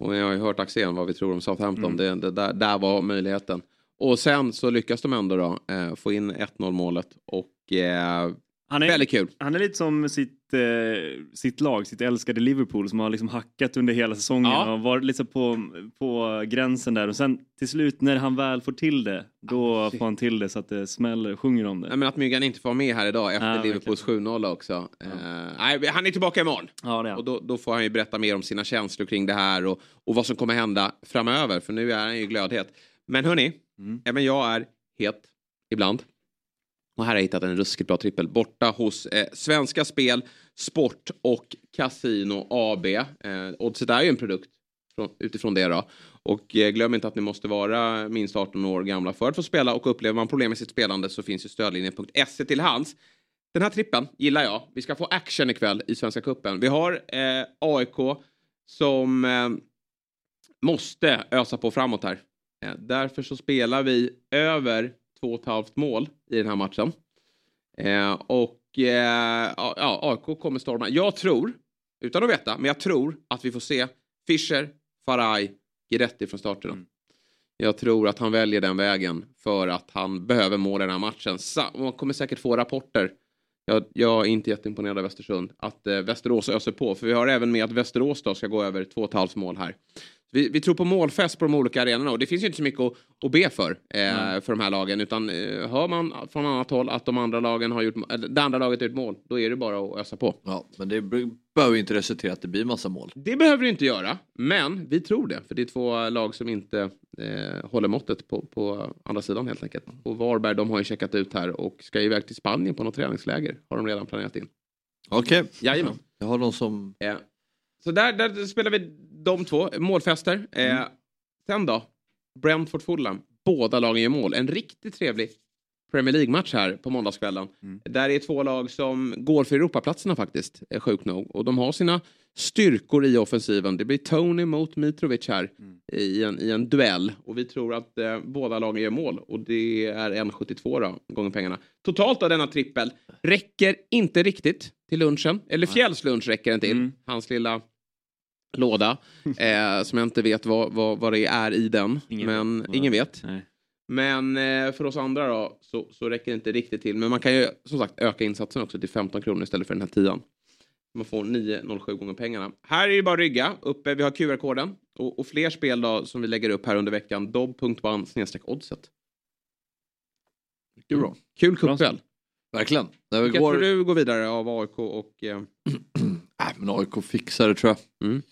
Och jag har ju hört Axén vad vi tror om Southampton. Det, det, där, där var möjligheten. Och sen så lyckas de ändå då eh, få in 1-0 målet. Och eh, Han är, väldigt kul. han är lite som sitt, eh, sitt lag, sitt älskade Liverpool som har liksom hackat under hela säsongen Ja. och varit lite på, på gränsen där och sen till slut när han väl får till det då får han till det så att det smäller, sjunger om det. Nej, men att Myggan inte får vara med här idag efter Ja, Liverpools 7-0 också. Eh, nej, han är tillbaka imorgon. Ja, är Och då, då får han ju berätta mer om sina känslor kring det här och, och vad som kommer hända framöver. För nu är han ju glödhet. Men hörni, Mm. även jag är het ibland. Och här har jag hittat en ruskigt bra trippel borta hos eh, Svenska Spel, Sport och Casino AB. Eh, Oddset är ju en produkt från, utifrån det då. Och eh, glöm inte att ni måste vara minst 18 år gamla för att få spela och upplever man problem med sitt spelande så finns ju stödlinjen.se till hands. Den här trippen gillar jag. Vi ska få action ikväll i Svenska Cupen. Vi har eh, AIK som eh, måste ösa på framåt här. Eh, därför så spelar vi över 2,5 mål i den här matchen. Eh, och eh, ja, AIK kommer storma. Jag tror, utan att veta, men jag tror att vi får se Fischer, Faraj, Guidetti från starten. Mm. Jag tror att han väljer den vägen för att han behöver mål i den här matchen. Man kommer säkert få rapporter. Jag, jag är inte jätteimponerad av Västersund. Att eh, Västerås öser på. För vi har även med att Västerås då ska gå över 2,5 mål här. Vi, vi tror på målfest på de olika arenorna och det finns ju inte så mycket att, att be för eh, för de här lagen. Utan eh, hör man från annat håll att de andra lagen har gjort, det andra laget har gjort mål, då är det bara att ösa på. Ja, men det be- behöver ju inte resultera att det blir massa mål. Det behöver det inte göra, men vi tror det. För det är två lag som inte eh, håller måttet på, på andra sidan helt enkelt. Och Varberg, de har ju checkat ut här och ska iväg till Spanien på något träningsläger. Har de redan planerat in. Okej, Jajamän. jag har någon som... Eh, så där, där spelar vi de två, målfester. Eh, Sen då, Brentford Fulham. Båda lagen gör mål. En riktigt trevlig Premier League-match här på måndagskvällen. Där är två lag som går för Europaplatserna faktiskt, eh, sjukt nog. Och de har sina styrkor i offensiven. Det blir Tony mot Mitrovic här i, en, i en duell. Och vi tror att eh, båda lagen gör mål. Och det är 1,72 då, gånger pengarna. Totalt av denna trippel räcker inte riktigt till lunchen. Eller Fjälls lunch räcker den till. Hans lilla låda. Eh, som jag inte vet vad, vad, vad det är i den. Ingen men vet ingen vet. Nej. Men eh, för oss andra då så, så räcker det inte riktigt till. Men man kan ju som sagt öka insatsen också till 15 kronor istället för den här tian. Man får 9,07 gånger pengarna. Här är det bara att rygga. Uppe, vi har QR-koden. Och, och fler spel då som vi lägger upp här under veckan. snedstreck oddset. Mycket bra. Kul cupkväll. Verkligen. När vi Vilka går... tror du går vidare av AIK och... Eh, [clears throat] men AIK fixar det tror jag. Mm.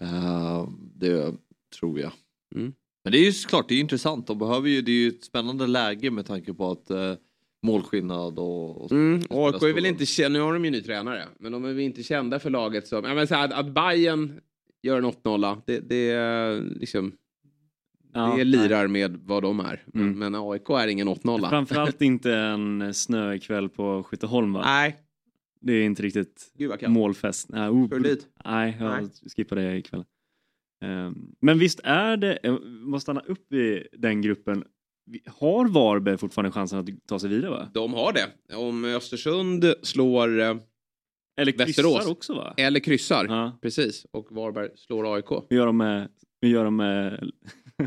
Eh, det tror jag. Mm. Men det är ju såklart, det är intressant. De behöver ju, det är ju ett spännande läge med tanke på att uh, målskillnad och... och Mm, AIK är väl inte kända, nu har de ju ny tränare, men de är väl inte kända för laget som, ja men så här, att, att Bayern gör en 8-0, det, det är liksom, Ja, det lirar med vad de är. Men, Mm. men AIK är ingen 8-0. Framförallt [laughs] inte en snöig kväll på Skytteholm va? Nej, Det är inte riktigt gud målfest. Nej, oh, dit? nej jag Nej. skippar det ikväll. Ehm, Men visst är det, jag måste stanna upp i den gruppen. Har Varberg fortfarande chansen att ta sig vidare va? De har det. Om Östersund slår, eh, Eller kryssar Västerås. också va? Eller kryssar, Ja. precis. Och Varberg slår AIK. Hur gör de med, hur gör de med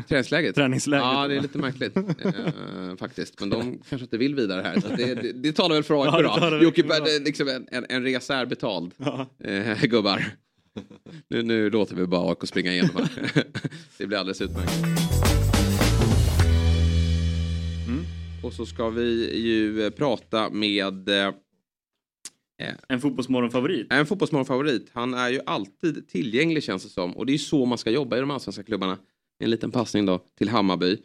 Träningsläget? träningsläget? Ja, det är lite märkligt eh, faktiskt. Men de kanske inte vill vidare här. Så det, det, det talar väl för AIK Ja, då. Jocke, liksom en, en, en resa är betald. Ja. Eh, gubbar. Nu, nu låter vi bara AIK springa igenom här. [laughs] det blir alldeles utmärkt. Mm. Och så ska vi ju eh, prata med eh, En fotbollsmorgonfavorit. en fotbollsmorgonfavorit. Han är ju alltid tillgänglig känns det som. Och det är så man ska jobba i de allsvenska klubbarna. En liten passning då till Hammarby.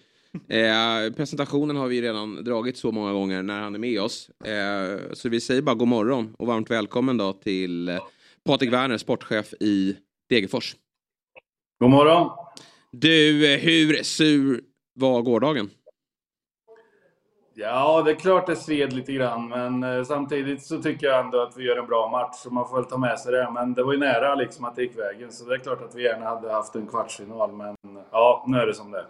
Eh, presentationen har vi redan dragit så många gånger när han är med oss. Eh, så vi säger bara god morgon och varmt välkommen då till eh, Patrik Werner, sportchef i Degerfors. God morgon. Du, eh, hur sur var gårdagen? Ja, det är klart det sved lite grann, men eh, samtidigt så tycker jag ändå att vi gör en bra match, så man får väl ta med sig det. Men det var ju nära liksom att det gick vägen, så det är klart att vi gärna hade haft en kvartsfinal, men eh, ja, nu är det som det är.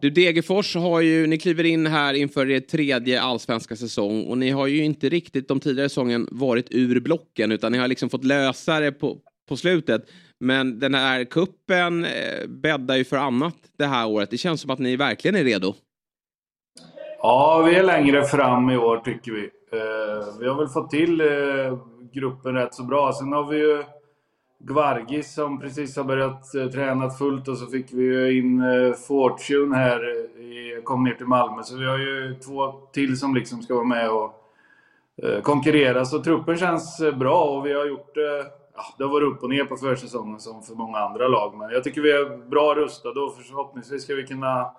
Du, Degerfors har ju, ni kliver in här inför er tredje allsvenska säsong och ni har ju inte riktigt de tidigare säsongen varit ur blocken utan ni har liksom fått lösa det på, på slutet. Men den här kuppen eh, bäddar ju för annat det här året. Det känns som att ni verkligen är redo. Ja, vi är längre fram i år tycker vi. Eh, vi har väl fått till eh, gruppen rätt så bra. Sen har vi ju Gvargis som precis har börjat eh, träna fullt och så fick vi ju in Fortune här, kom ner till Malmö. Så vi har ju två till som liksom ska vara med och konkurrera. Så truppen känns bra och vi har gjort Ja, det har varit upp och ner på försäsongen som för många andra lag. Men jag tycker vi är bra rustade och förhoppningsvis ska vi kunna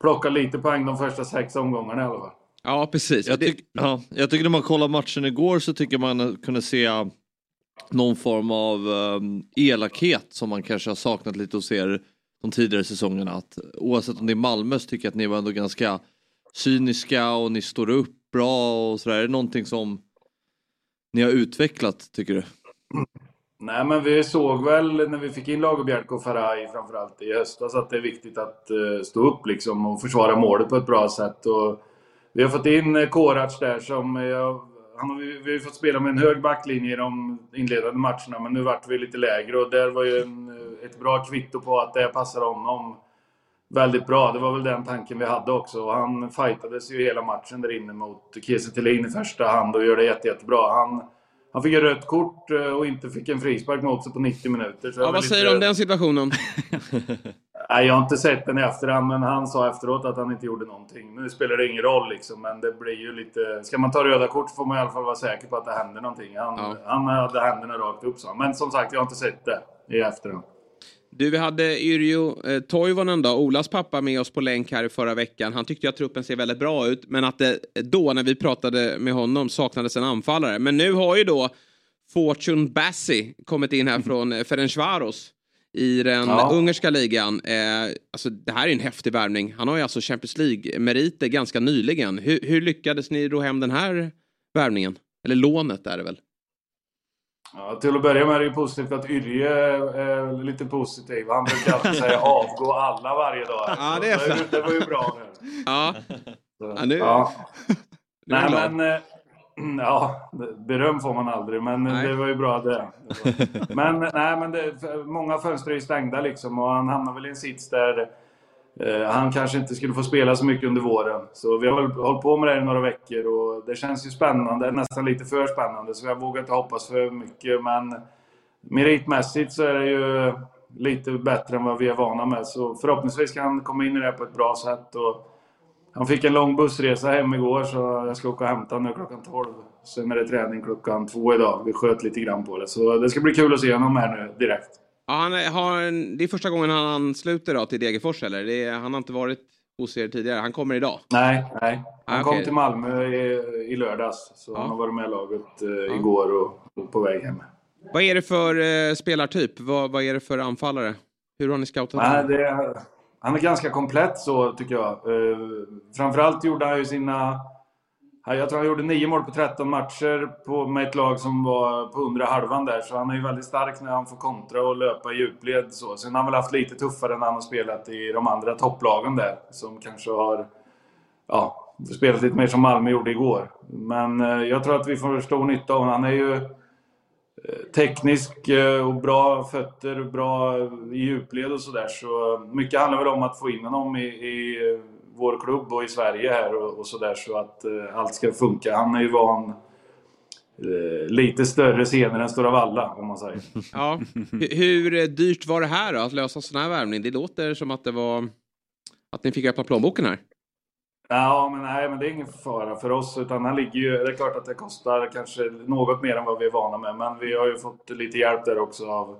plocka lite poäng de första sex omgångarna i alla fall. Ja, precis. Jag, tyck, ja, jag tycker när man kollar matchen igår så tycker man kunde se någon form av um, elakhet som man kanske har saknat lite hos er de tidigare säsongerna. Att, oavsett om det är Malmö så tycker jag att ni var ändå ganska cyniska och ni står upp bra och sådär. Är det någonting som ni har utvecklat tycker du? Nej, men vi såg väl när vi fick in Lagerbjälke och Faraj framförallt i höstas att det är viktigt att eh, stå upp liksom och försvara målet på ett bra sätt. Och vi har fått in eh, Korac där som... Jag, han har, vi har ju fått spela med en hög backlinje i de inledande matcherna men nu vart vi lite lägre och där var ju en, eh, ett bra kvitto på att det passar honom väldigt bra. Det var väl den tanken vi hade också. Och han fightades ju hela matchen där inne mot Kiese Thelin i första hand och gör det jätte, jättebra. Han, han fick ett rött kort eh, och inte fick en frispark mot sig på 90 minuter. Ja, vad säger du om den situationen? [laughs] Nej, jag har inte sett den i efterhand, men han sa efteråt att han inte gjorde någonting. Nu spelar det ingen roll liksom, men det blir ju lite... Ska man ta röda kort får man i alla fall vara säker på att det händer någonting. Han, han hade händerna rakt upp, så. Men som sagt, jag har inte sett det i efterhand. Du, vi hade Yrjo eh, Toivonen då, Olas pappa, med oss på länk här i förra veckan. Han tyckte att truppen ser väldigt bra ut, men att det då, när vi pratade med honom, saknades en anfallare. Men nu har ju då Fortune Bassi kommit in här från Ferencvaros i den Ja. ungerska ligan. Eh, alltså, det här är en häftig värvning. Han har ju alltså Champions League-meriter ganska nyligen. Hur, hur lyckades ni ro hem den här värvningen? Eller lånet är det väl? Ja, till att börja med är det ju positivt att Yrje är lite positiv. Han brukar alltid säga avgå alla varje dag. Ja, det är Så. Det var ju bra nu. Ja. Så, Ja, nu- ja. [laughs] Nej, men... eh, [clears throat] Ja, beröm får man aldrig, men det var ju bra det. [laughs] Men, nej, men det, många fönster är ju stängda liksom och han hamnar väl i en sits där Eh, han kanske inte skulle få spela så mycket under våren. Så vi har hållit på med det i några veckor och det känns ju spännande, nästan lite för spännande. Så jag vågar inte hoppas för mycket, men meritmässigt så är det ju lite bättre än vad vi är vana med. Så förhoppningsvis kan han komma in i det på ett bra sätt. Och han fick en lång bussresa hem igår så jag ska åka och hämta honom nu klockan 12. Sen är det träning klockan två idag. Vi sköt lite grann på det. Så det ska bli kul att se honom här nu direkt. Ja, han har en, det är första gången han ansluter då till Degerfors, eller? Det är, han har inte varit hos er tidigare. Han kommer idag. Nej, nej. Han Ah, kom till Malmö i, i lördags. Så han har varit med laget eh, igår och, och på väg hem. Vad är det för eh, spelartyp? Vad, vad är det för anfallare? Hur har ni scoutat Nej, honom? det han är ganska komplett så tycker jag. Eh, framförallt gjorde han ju sina... Jag tror han gjorde nio mål på 13 matcher på, med ett lag som var på undre halvan där. Så han är ju väldigt stark när han får kontra och löpa i djupled. Så. Sen har han väl haft lite tuffare när han har spelat i de andra topplagen där. Som kanske har ja, spelat lite mer som Malmö gjorde igår. Men eh, jag tror att vi får stor nytta av honom. Han är ju eh, teknisk eh, och bra fötter, bra i djupled och sådär. Så mycket handlar väl om att få in honom i, i vår klubb och i Sverige här och, och sådär så att uh, allt ska funka. Han är ju van uh, lite större scener än Stora Valla om man säger. [laughs] Ja. Hur, hur dyrt var det här då att lösa sån här värvning? Det låter som att det var att ni fick öppna plånboken här. Ja, men nej, men det är ingen fara för oss. Utan han ligger ju, det är klart att det kostar kanske något mer än vad vi är vana med. Men vi har ju fått lite hjälp där också av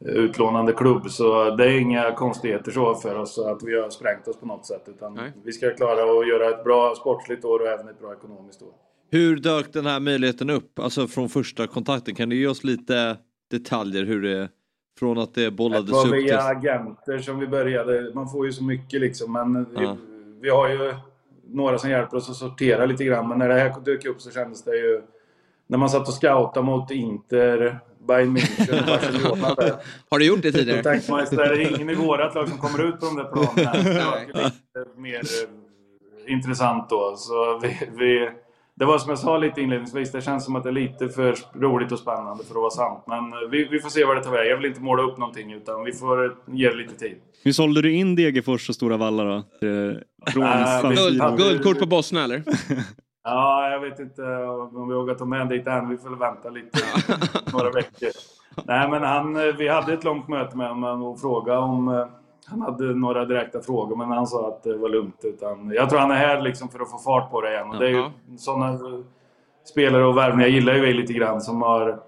utlånande klubb. Så det är inga konstigheter så för oss att vi har sprängt oss på något sätt. Utan Nej. vi ska klara att göra ett bra sportsligt år och även ett bra ekonomiskt år. Hur dök den här möjligheten upp? Alltså från första kontakten. Kan du ge oss lite detaljer hur det från att det bollades upp? Det var via agenter som vi började. Man får ju så mycket liksom. Men ja. vi, vi har ju några som hjälper oss att sortera lite grann. Men när det här dök upp så kändes det ju... När man satt och scoutade mot Inter, Bayern München och Barcelona. Där. Har du gjort det tidigare? Man det är ingen i vårat lag som kommer ut på de där planerna. [laughs] Det var lite mer eh, intressant då. Så vi, vi, det var som jag sa lite inledningsvis, det känns som att det är lite för roligt och spännande för att vara sant. Men eh, vi, vi får se vad det tar vägen. Jag vill inte måla upp någonting utan vi får ge det lite tid. Hur sålde du in Degerfors och Stora Valla då? Från äh, guld, guldkort på Bosna eller? [laughs] Ja, jag vet inte om vi vågar ta med dit än. Vi får vänta lite, [laughs] några veckor. Nej, men han, eh, vi hade ett långt möte med honom och frågade om... Eh, han hade några direkta frågor, men han sa att det var lugnt. Utan, jag tror han är här liksom för att få fart på det igen. Och det är ju sådana spelare och värvningar gillar ju lite grann som har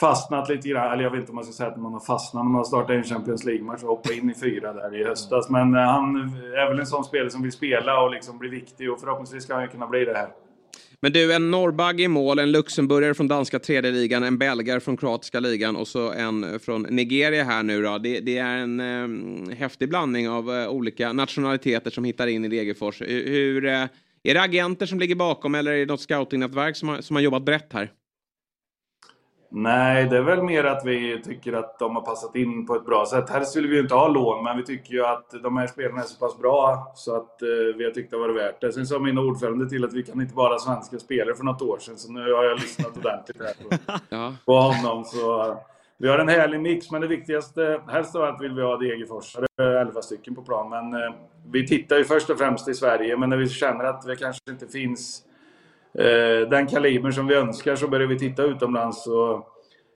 fastnat lite grann. Eller jag vet inte om man ska säga att man har fastnat, men man har startat en Champions League-match och hoppat in i fyra där i höstas. Men eh, han är väl en sån spelare som vill spela och liksom bli viktig och förhoppningsvis ska han kunna bli det här. Men du, en norrbagge i mål, en luxemburgare från danska tredje ligan, en belgare från kroatiska ligan och så en från Nigeria här nu då. Det, det är en eh, häftig blandning av eh, olika nationaliteter som hittar in i Degerfors. Hur, eh, är det agenter som ligger bakom eller är det något scoutingnätverk som har, som har jobbat brett här? Nej, det är väl mer att vi tycker att de har passat in på ett bra sätt. Här skulle vi ju inte ha lån, men vi tycker ju att de här spelarna är så pass bra så att eh, vi har tyckt det varit värt det. Sen sa min ordförande till att vi kan inte vara svenska spelare för något år sedan, så nu har jag lyssnat ordentligt här på, [laughs] ja. på honom. Så, vi har en härlig mix, men det viktigaste, helst av allt vill vi ha Degerforsare, 11 stycken på plan. Men eh, vi tittar ju först och främst i Sverige, men när vi känner att det kanske inte finns Eh, den kaliber som vi önskar så börjar vi titta utomlands. Och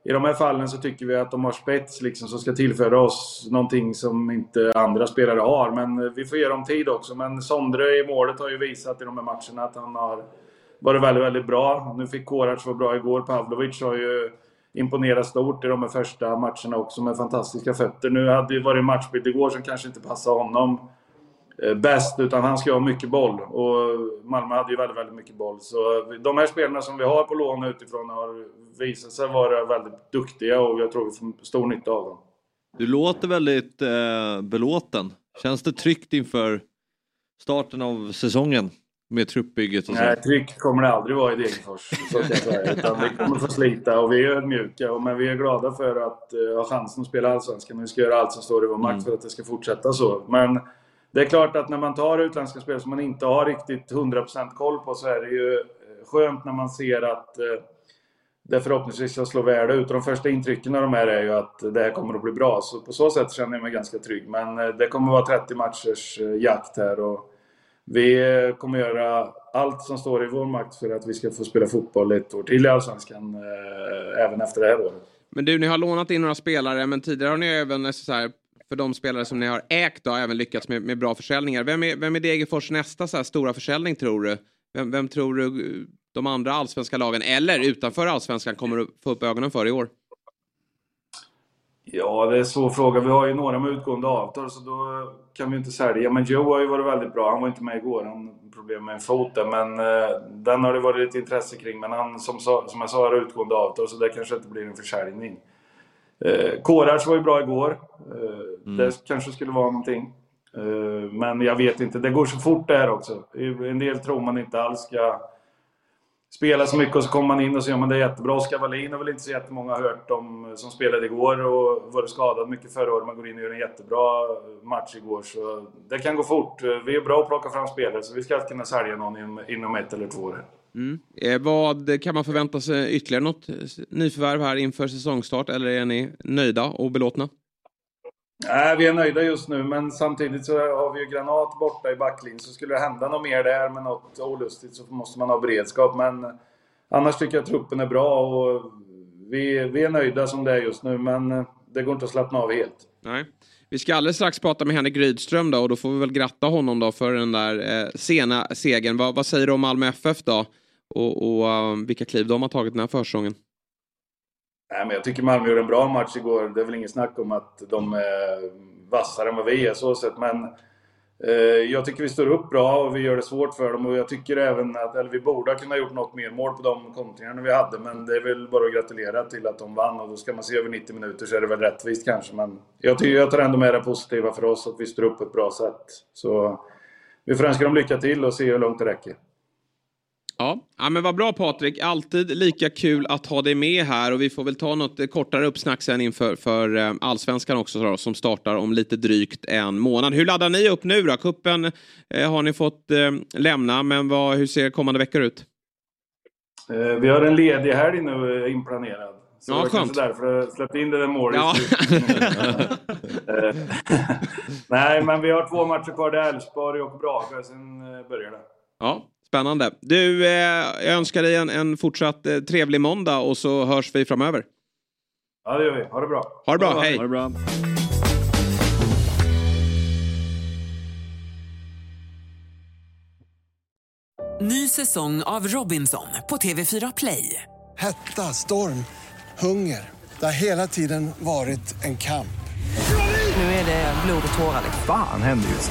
I de här fallen så tycker vi att de har spets liksom, som ska tillföra oss någonting som inte andra spelare har. Men eh, vi får ge dem tid också. Men Sondre i målet har ju visat i de här matcherna att han har varit väldigt, väldigt bra. Nu fick Korac vara bra igår. Pavlovic har ju imponerat stort i de här första matcherna också med fantastiska fötter. Nu hade det varit en matchbild igår som kanske inte passade honom. Eh, bäst, utan han ska ha mycket boll. Och Malmö hade ju väldigt, väldigt mycket boll. Så de här spelarna som vi har på lån utifrån har visat sig vara väldigt duktiga och jag tror vi får stor nytta av dem. Du låter väldigt eh, belåten. Känns det tryggt inför starten av säsongen? Med truppbygget och så? Nej, tryggt kommer det aldrig vara i Degerfors. Utan vi kommer få slita och vi är ödmjuka. Men vi är glada för att uh, ha chansen att spela Allsvenskan. Vi ska göra allt som står i vår makt mm. för att det ska fortsätta så. Men det är klart att när man tar utländska spelare som man inte har riktigt 100% koll på så är det ju eh, skönt när man ser att eh, det förhoppningsvis ska slå väl ut. De första intrycken av de här är ju att det här kommer att bli bra. Så på så sätt känner jag mig ganska trygg. Men eh, det kommer att vara 30 matchers jakt här och vi kommer att göra allt som står i vår makt för att vi ska få spela fotboll ett år till i Allsvenskan även efter det här året. Men du, ni har lånat in några spelare, men tidigare har ni även så här, för de spelare som ni har ägt och även lyckats med, med bra försäljningar. Vem är, vem är Degerfors nästa så stora försäljning tror du? Vem, vem, tror du de andra allsvenska lagen eller utanför allsvenskan kommer att få upp ögonen för i år? Ja, det är en svår fråga. Vi har ju några med utgående avtal så då kan vi inte sälja. Men Joe har ju varit väldigt bra. Han var inte med igår. Han har problem med en fot där. Men eh, den har det varit lite intresse kring. Men han som, som jag sa har utgående avtal så det kanske inte blir en försäljning. Eh, Korac var ju bra igår. Eh, mm. Det kanske skulle vara någonting. Eh, men jag vet inte. Det går så fort det här också. En del tror man inte alls ska spela så mycket och så kommer man in och så gör man det jättebra. Oskar Wallin har väl inte så jättemånga hört om som spelade igår och varit skadad mycket förra året. Man går in och gör en jättebra match igår. Så det kan gå fort. Vi är bra att plocka fram spelare så vi ska kunna sälja någon inom ett eller två år. Mm. Eh, vad kan man förvänta sig ytterligare något nyförvärv här inför säsongstart eller är ni nöjda och belåtna? Nej, vi är nöjda just nu, men samtidigt så har vi ju Granat borta i backlinjen. Så skulle det hända något mer där med något olustigt så måste man ha beredskap. Men annars tycker jag att truppen är bra och vi, vi är nöjda som det är just nu, men det går inte att slappna av helt. Nej. Vi ska alldeles strax prata med Henrik Rydström då och då får vi väl gratta honom då för den där eh, sena segern. Va, vad säger du om Malmö FF då? Och, och uh, vilka kliv de har tagit den här försäsongen? Nej, men jag tycker Malmö gjorde en bra match igår. Det är väl ingen snack om att de är vassare än vad vi är så sett. Men eh, jag tycker vi står upp bra och vi gör det svårt för dem. Och jag tycker även att, eller vi borde ha kunnat gjort något mer mål på de kontringarna vi hade. Men det är väl bara att gratulera till att de vann. Och då ska man se över 90 minuter så är det väl rättvist kanske. Men jag, tycker, jag tar ändå med det positiva för oss, att vi står upp på ett bra sätt. Så vi får önska dem lycka till och se hur långt det räcker. Ja. ja, men vad bra Patrik. Alltid lika kul att ha dig med här och vi får väl ta något kortare uppsnack sen inför för eh, allsvenskan också då, som startar om lite drygt en månad. Hur laddar ni upp nu då? Kuppen eh, har ni fått eh, lämna, men vad, hur ser kommande veckor ut? Eh, vi har en ledig helg nu eh, inplanerad. Så ja, det skönt. därför jag släppte in det där målet. Ja. [laughs] Eh, [laughs] Nej, men vi har två matcher kvar. Det är Elfsborg och Brage. Sen börjar det. Ja, Spännande. Du, eh, jag önskar dig en, en fortsatt eh, trevlig måndag och så hörs vi framöver. Ja, det gör vi. Ha det bra. Ha det bra. Ha Hej. Ha det bra. Ny säsong av Robinson på TV4 Play. Hetta, storm, hunger. Det har hela tiden varit en kamp. Nu är det blod och tårar. Fan händer just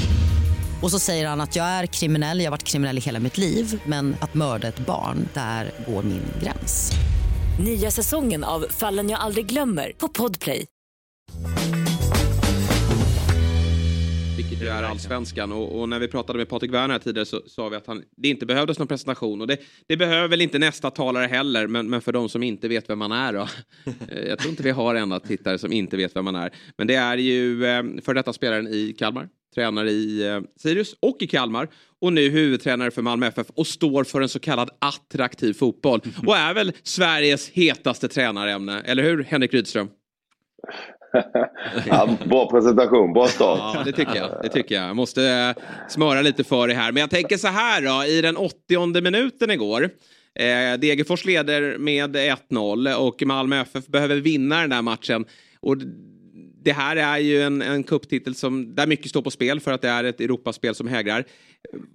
Och så säger han att jag är kriminell, jag har varit kriminell i hela mitt liv men att mörda ett barn, där går min gräns. Nya säsongen av Fallen jag aldrig glömmer på Podplay. Vilket ju är allsvenskan och, och, när vi pratade med Patrik Werner tidigare så sa vi att han, det inte behövdes någon presentation och det, det behöver väl inte nästa talare heller men, men för de som inte vet vem man är då. [laughs] Eh, jag tror inte vi har enda tittare som inte vet vem man är. Men det är ju eh, för detta spelaren i Kalmar tränare i eh, Sirius och i Kalmar och nu huvudtränare för Malmö FF och står för en så kallad attraktiv fotboll [laughs] och är väl Sveriges hetaste tränarämne, eller hur Henrik Rydström? ja, bra presentation, bra start. Ja, det tycker jag. Det tycker jag. jag måste eh, smöra lite för det här. Men jag tänker så här då, i den 80 minuten igår. Eh, Degerfors leder med 1-0 och Malmö FF behöver vinna den där matchen. Och det här är ju en, en kupptitel som, där mycket står på spel för att det är ett Europaspel som hägrar.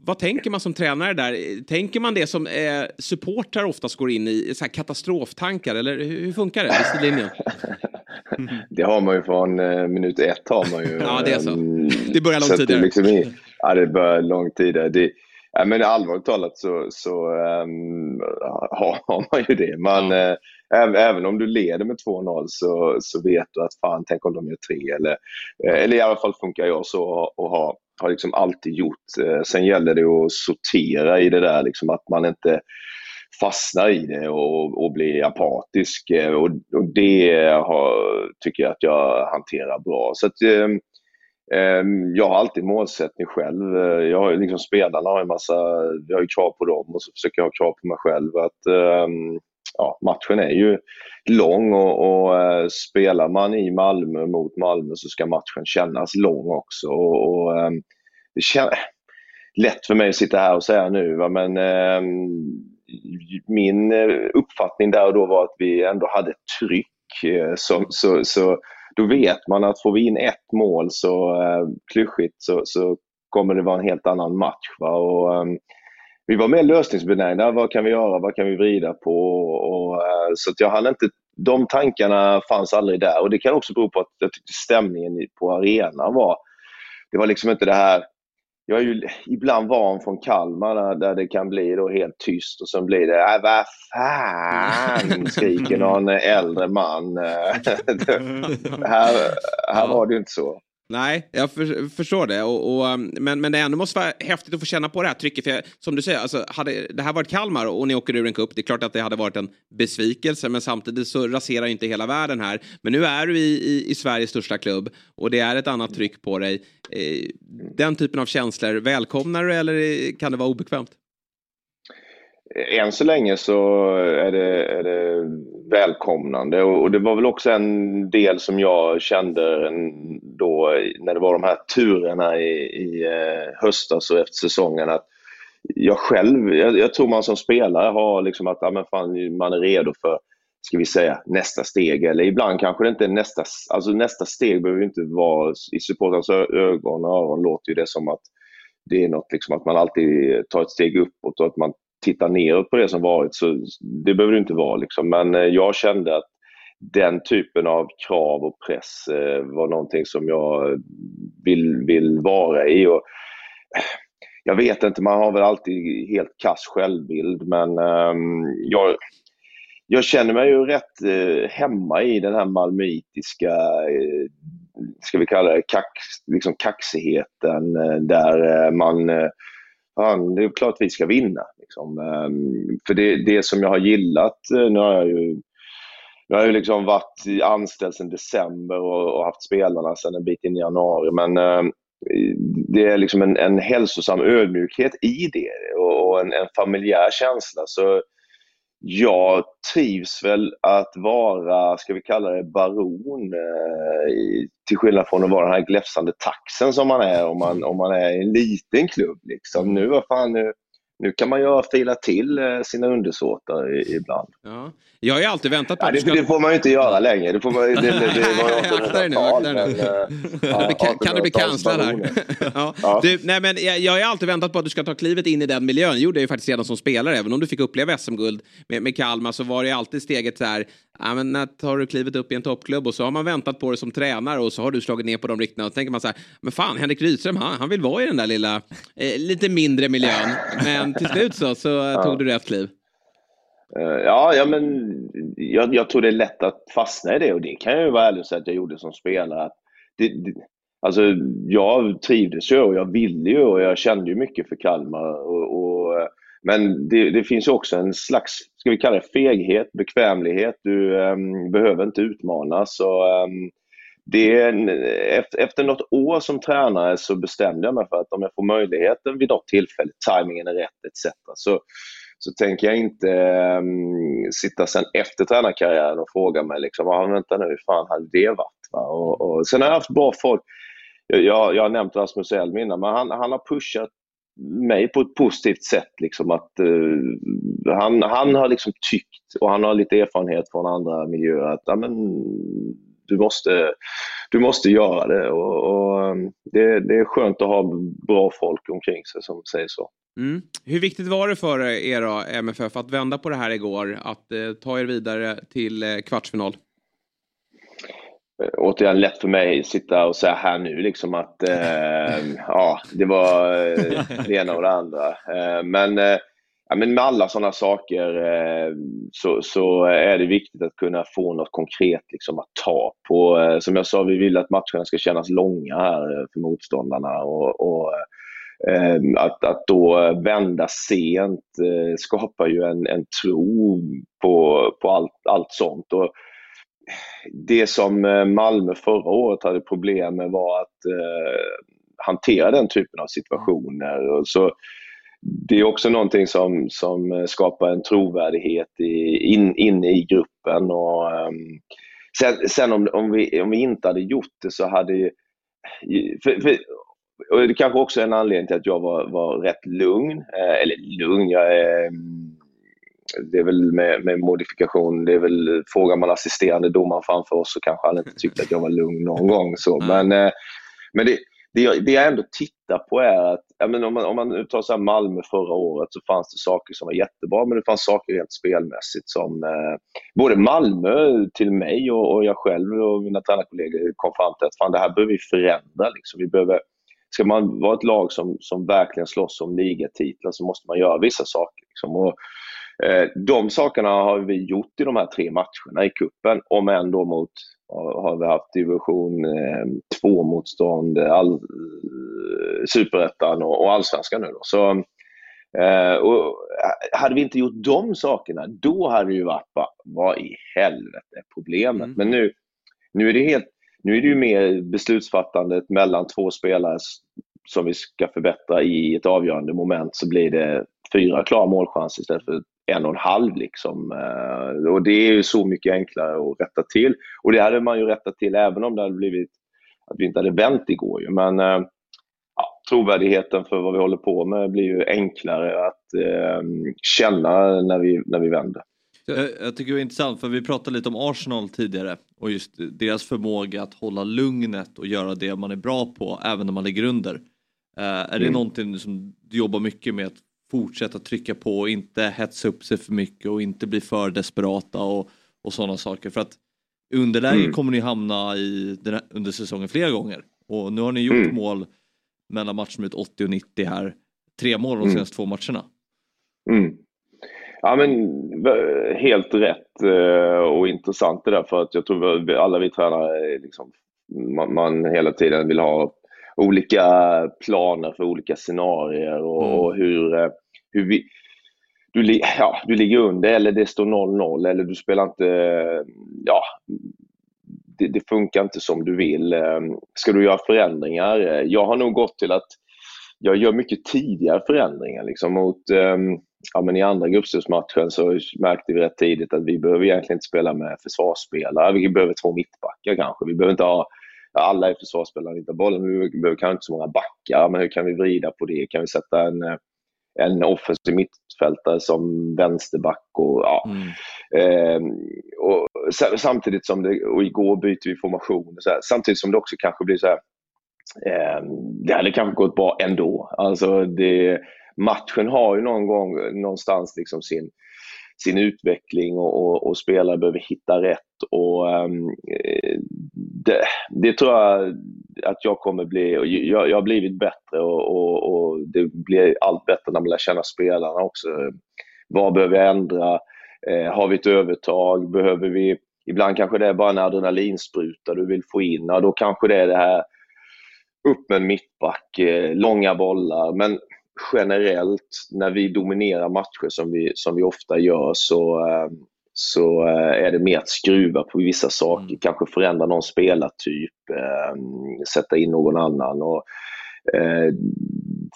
Vad tänker man som tränare där? Tänker man det som eh, supportrar oftast går in i, så här katastroftankar eller hur, hur funkar det linjen? [laughs] Det har man ju från eh, minut ett har man ju. [laughs] ja, det är så. Um, det börjar långt tidigare. Liksom i, ja, det börjar långt tidigare. Det, ja, men allvarligt talat så, så um, har, har, man ju det. Man, ja även om du leder med 2-0 så, så vet du att fan, tänk om de gör tre. Eller, eh, eller i alla fall funkar jag så och har, har liksom alltid gjort. Eh, sen gäller det att sortera i det där, liksom att man inte fastnar i det och, och blir apatisk. Eh, och, och det har, tycker jag att jag hanterar bra. Så att, ehm, ehm, jag har alltid målsättning själv. Jag har, liksom, spelarna har en massa, jag har ju krav på dem och så försöker jag ha krav på mig själv. Att, ehm, ja, matchen är ju lång och, och eh, spelar man i Malmö mot Malmö så ska matchen kännas lång också. Och, och ehm, det känns lätt för mig att sitta här och säga nu, va? men ehm, eh, min uppfattning där och då var att vi ändå hade tryck. Eh, så, så, så då vet man att får vi in ett mål så eh, klyschigt så, så kommer det vara en helt annan match. Va? Och, ehm, vi var mer lösningsbenägna. Vad kan vi göra? Vad kan vi vrida på? Och, uh, så jag hann inte, de tankarna fanns aldrig där. Och Det kan också bero på att jag tyckte stämningen på arenan var... Det var liksom inte det här jag är ju ibland van från Kalmar där det kan bli då helt tyst och sen blir det äh, vad fan [laughs] skriker någon äldre man. [laughs] [laughs] här, här var det ju inte så. Nej, jag för, förstår det. Och, och, um, men, men det ändå måste vara häftigt att få känna på det här trycket. För jag, som du säger, alltså, hade det här varit Kalmar och ni åker ur en cup, det är klart att det hade varit en besvikelse. Men samtidigt så raserar inte hela världen här. Men nu är du i, i, i Sveriges största klubb och det är ett annat tryck på dig. Eh, den typen av känslor, välkomnar du eller eh, kan det vara obekvämt? Eh, än så länge så är det, är det välkomnande och, det var väl också en del som jag kände då när det var de här turerna i, i eh, höstas och efter säsongen att jag själv, jag, jag, tror man som spelare har liksom att ja, men fan, man är redo för ska vi säga, nästa steg. Eller ibland kanske det inte är nästa, alltså nästa steg behöver inte vara, i supportrarnas ögon och öron låter ju det som att det är något liksom att man alltid tar ett steg uppåt och att man titta neråt på det som varit. Så det behöver det inte vara. Liksom. Men eh, jag kände att den typen av krav och press eh, var någonting som jag vill, vill vara i. Och, eh, jag vet inte, man har väl alltid helt kass självbild men ehm, jag, jag känner mig ju rätt hemma i den här malmöitiska, eh, ska vi kalla det, kax, liksom kaxigheten där man fan, det är klart vi ska vinna. Liksom. Ehm, för det, det som jag har gillat, eh, nu har jag ju jag har ju liksom varit anställd sedan december och, och, haft spelarna sedan en bit in i januari. Men eh, det är liksom en, en hälsosam ödmjukhet i det och, och en, en familjär känsla. Så jag trivs väl att vara, ska vi kalla det baron, eh, till skillnad från att vara den här gläfsande taxen som man är om man, om man är i en liten klubb. Liksom. Nu, vad fan, nu, nu kan man ju fila till eh, sina undersåtar ibland. Ja. Jag har ju alltid väntat på ja, att det, ska... det får man ju inte göra längre. Det, får man, det, det, det var [laughs] ju 1800-tal. [laughs] Kan du bli kanslad här? [laughs] ja. Ja. Du, nej, men jag, jag har alltid väntat på att du ska ta klivet in i den miljön. Det gjorde jag ju faktiskt redan som spelare. Även om du fick uppleva SM-guld med, med Kalmar så var det alltid steget så här. Ja, men när tar du klivet upp i en toppklubb och så har man väntat på det som tränare och så har du slagit ner på de riktningarna. Och så tänker man så här, men fan Henrik Rydström, han, han vill vara i den där lilla, eh, lite mindre miljön. Men till slut så, så [laughs] ja. tog du rätt kliv. Uh, ja, ja, men jag, jag tror det är lätt att fastna i det och det kan jag ju vara ärlig och säga att jag gjorde som spelare. Det, det, alltså, jag trivdes ju och jag ville ju och jag kände ju mycket för Kalmar. Och, och men det, det, finns också en slags, ska vi kalla det feghet, bekvämlighet. Du um, behöver inte utmanas. Och, um, det, efter, efter något år som tränare så bestämde jag mig för att om jag får möjligheten vid något tillfälle, tajmingen är rätt etc. Så, så tänker jag inte um, sitta sen efter tränarkarriären och fråga mig liksom, ah, vänta nu, hur fan hade det varit? Va? Och, och, sen har jag haft bra folk. Jag, jag, jag har nämnt Rasmus Elm innan, men han, han har pushat mig på ett positivt sätt. Liksom att, uh, han, han har liksom tyckt, och han har lite erfarenhet från andra miljöer, att ja, men, du, måste, du måste göra det. Och, och ehm, det, det är skönt att ha bra folk omkring sig som säger så. Mm. Hur viktigt var det för er då, MFF att vända på det här igår? Att eh, ta er vidare till eh, kvartsfinal? Eh, återigen lätt för mig att sitta och säga här nu liksom att eh, [laughs] ja, det var eh, det ena och det andra. Eh, men, eh, ja, men med alla sådana saker eh, så, så, är det viktigt att kunna få något konkret liksom, att ta på. som jag sa, vi vill att matcherna ska kännas långa här för motståndarna. och, och att, att då vända sent skapar ju en, en tro på, på allt, allt sånt. Och det som eh, Malmö förra året hade problem med var att eh, hantera den typen av situationer. Och så det är också någonting som, som skapar en trovärdighet i, in, inne i gruppen. Och, um, sen, sen om, om, vi, om vi inte hade gjort det så hade... För, för, och det kanske också är en anledning till att jag var, var rätt lugn. Eh, eller lugn, jag är det är väl med, med, modifikation, det är väl, frågar man assisterande domaren framför oss så kanske han inte tyckte att jag var lugn någon gång. Så. Men, eh, men det, det, jag, det jag ändå tittar på är att, om man, om man tar så Malmö förra året så fanns det saker som var jättebra men det fanns saker rent spelmässigt som eh, både Malmö till mig och, och jag själv och mina tränarkollegor kom fram till att fan, det här behöver vi förändra. Liksom. Vi behöver ska man vara ett lag som, som verkligen slåss om ligatitlar så måste man göra vissa saker. Liksom. Och, de sakerna har vi gjort i de här tre matcherna i kuppen om ändå mot har vi haft division 2-motstånd, eh, all, superettan och, allsvenskan nu. Då. Så, eh, och hade vi inte gjort de sakerna, då hade det ju varit bara, vad i helvete är problemet? Mm. Men nu, nu är det helt nu är det ju mer beslutsfattandet mellan två spelare som vi ska förbättra i ett avgörande moment så blir det fyra klara målchanser istället för en och en halv. Liksom. Eh, och det är ju så mycket enklare att rätta till. Och det hade man ju rättat till även om det hade blivit att vi inte hade vänt igår. Ju. Men eh, ja, trovärdigheten för vad vi håller på med blir ju enklare att eh, känna när vi, när vi vänder. Jag, jag tycker det är intressant för vi pratade lite om Arsenal tidigare och just deras förmåga att hålla lugnet och göra det man är bra på även när man ligger under. Uh, är det mm. någonting som du jobbar mycket med att fortsätta trycka på och inte hetsa upp sig för mycket och inte bli för desperata och, och sådana saker. För att underläge mm. kommer ni hamna i här, under säsongen flera gånger. Och nu har ni gjort mm. mål mellan matchminut 80 och 90 här. Tre mål de mm. senaste två matcherna. Mm. Ja men helt rätt eh, och intressant det där för att jag tror alla vi tränare liksom, man, man hela tiden vill ha olika planer för olika scenarier och, mm. hur, eh, hur vi, du, ja, du ligger under eller det står 0-0 eller du spelar inte, ja, det, det, funkar inte som du vill. Eh, ska du göra förändringar? Jag har nog gått till att jag gör mycket tidigare förändringar. Liksom mot, ehm, ja, men I andra gruppspelsmatchen så märkte vi rätt tidigt att vi behöver egentligen inte spela med försvarsspelare. Vi behöver två mittbackar kanske. Vi behöver inte ha alla är försvarsspelare, inte bollen. Vi behöver kanske inte så många backar, men hur kan vi vrida på det? Kan vi sätta en, en offensiv mittfältare som vänsterback? Och, ja. Mm. Eh, och samtidigt som det, och igår byter vi formation, så här, samtidigt som det också kanske blir så här, eh, det hade kanske gått bra ändå. Alltså det, matchen har ju någon gång någonstans liksom sin, sin utveckling och, och, och spelare behöver hitta rätt. Och, ehm, eh, det, det, tror jag att jag kommer bli. Jag, jag har blivit bättre och, och, och, det blir allt bättre när man lär känna spelarna också. Vad behöver jag ändra? Eh, har vi ett övertag? Behöver vi Ibland kanske det är bara en adrenalinspruta du vill få in. Ja, då kanske det är det här upp med en mittback, eh, långa bollar. Men generellt när vi dominerar matcher som vi, som vi ofta gör så, eh, så eh, är det mer att skruva på vissa saker. Mm. Kanske förändra någon spelartyp, sätta in någon annan. Och,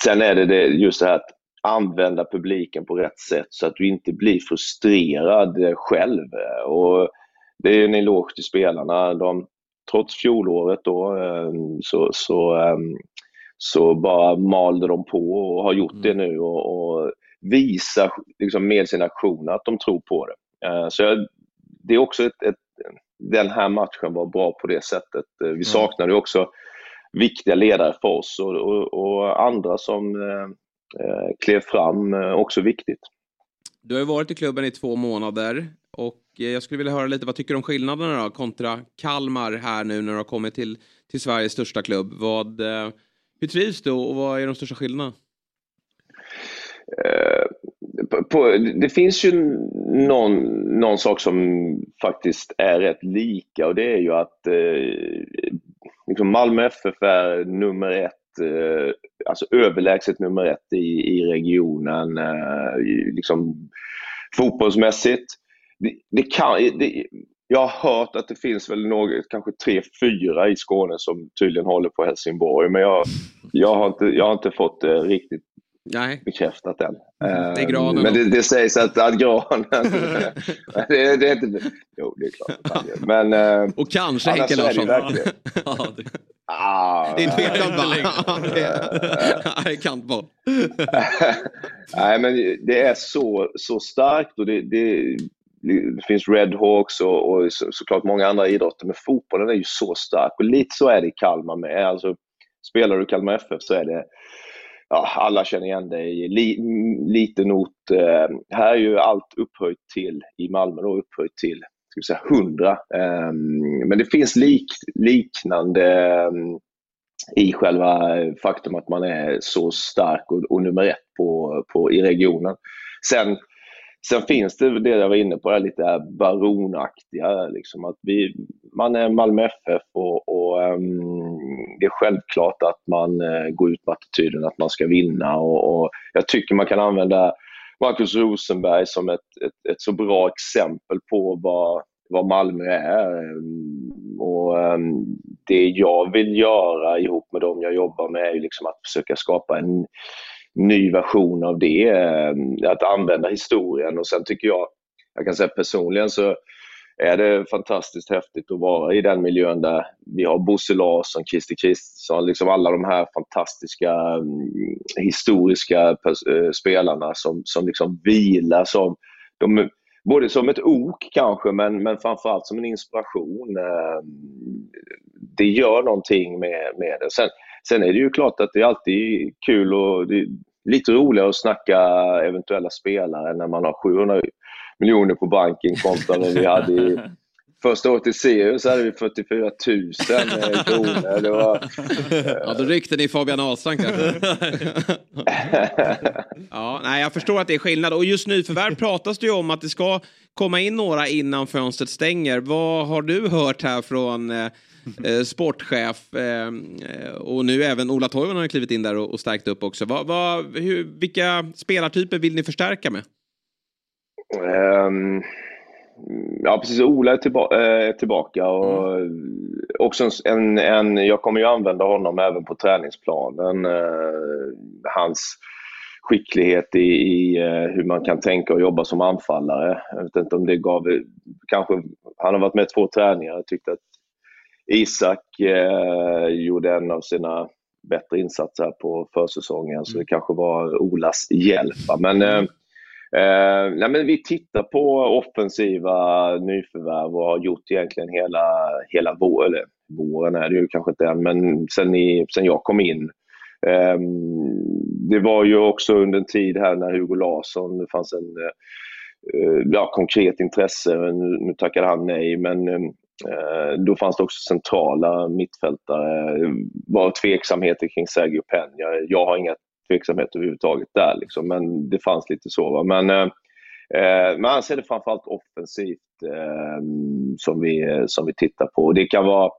sen är det, just det här att använda publiken på rätt sätt så att du inte blir frustrerad själv. Och det är en eloge till spelarna. De, trots fjolåret då, så, så så bara malde de på och har gjort mm. det nu och, och visar liksom med sina aktioner att de tror på det. Uh, så jag, det är också ett, ett, den här matchen var bra på det sättet. Uh, vi mm. saknade också viktiga ledare för oss och, och, och andra som uh, klev fram, också viktigt. Du har ju varit i klubben i två månader och jag skulle vilja höra lite, vad tycker du om skillnaderna då kontra Kalmar här nu när du har kommit till, till Sveriges största klubb? Vad, hur trivs du och vad är de största skillnaderna? På, på, det finns ju någon, någon sak som faktiskt är rätt lika och det är ju att eh, liksom Malmö FF är nummer ett, eh, alltså överlägset nummer ett i, i regionen. Eh, liksom, fotbollsmässigt. Det, det kan, det, jag har hört att det finns väl något, kanske tre, fyra i Skåne som tydligen håller på Helsingborg. Men jag, jag, har, inte, jag har inte fått det riktigt Nej. bekräftat än. Det är granen Men det, det, sägs att, att granen... [laughs] det, det, är inte... Jo, det är klart. Men, [laughs] eh, Och kanske Henke Larsson. Det, [laughs] ja, det... Ah, det är tveksamt va? det är kantboll. Nej, men det är så, så starkt och det, det, det finns Redhawks och, och så, såklart många andra idrotter, men fotbollen är ju så stark och lite så är det i Kalmar med. Alltså, spelar du Kalmar FF så är det Ja, alla känner igen dig. Li, liten ort. Eh, här är ju allt upphöjt till, i Malmö då, upphöjt till ska säga, 100. Eh, men det finns lik, liknande eh, i själva faktum att man är så stark och, och nummer ett på, på, i regionen. Sen, sen finns det det jag var inne på, det lite baronaktiga. Liksom att vi, man är Malmö FF och, och um, det är självklart att man uh, går ut med attityden att man ska vinna. Och, och jag tycker man kan använda Marcus Rosenberg som ett, ett, ett så bra exempel på vad, vad Malmö är. Ehm, och um, det jag vill göra ihop med dem jag jobbar med är liksom att försöka skapa en ny version av det. Eh, att använda historien och sen tycker jag, jag kan säga personligen så är det fantastiskt häftigt att vara i den miljön där vi har Bosse Larsson, Christer Kristersson, liksom alla de här fantastiska mm, historiska eh, spelarna som, som liksom vilar som de, både som ett ok kanske, men, men framförallt som en inspiration. Eh, det gör någonting med, med det. Sen, sen är det ju klart att det är alltid kul och det är lite roligare att snacka eventuella spelare när man har 700 miljoner på banken kontra vad vi hade i [laughs] Första året i Sirius hade vi 44 000 [laughs] kronor. Det var, ja, då ryckte ni Fabian Ahlstrand kanske. [laughs] ja, nej, jag förstår att det är skillnad. Och just nu förvärv pratas det ju om att det ska komma in några innan fönstret stänger. Vad har du hört här från eh, sportchef eh, och nu även Ola Toivonen har klivit in där och, och stärkt upp också. Va, va, hur, vilka spelartyper vill ni förstärka med? Um, ja, precis. Ola är, tillba är eh, tillbaka. Och mm. också en, en, jag kommer ju använda honom även på träningsplanen. Uh, hans skicklighet i, i hur man kan tänka och jobba som anfallare. Jag vet inte om det gav... Kanske, han har varit med två träningar. Jag tyckte att Isak eh, gjorde en av sina bättre insatser på försäsongen, så det kanske var Olas hjälp. Men eh, eh, nej, men vi tittar på offensiva nyförvärv och har gjort egentligen hela, hela vår, eller våren är det ju kanske inte än, men sen, i, sen jag kom in. Eh, det var ju också under en tid här när Hugo Larsson, det fanns en eh, eh ja, konkret intresse, nu, nu tackade han nej, men eh, Eh, då fanns det också centrala mittfältare. Det var tveksamheter kring Sergio Peña. Jag har inga tveksamheter överhuvudtaget där. Liksom. Men det fanns lite så. Va? Men, eh, eh men annars är det framförallt offensivt eh, som, vi, som vi tittar på. Det kan vara,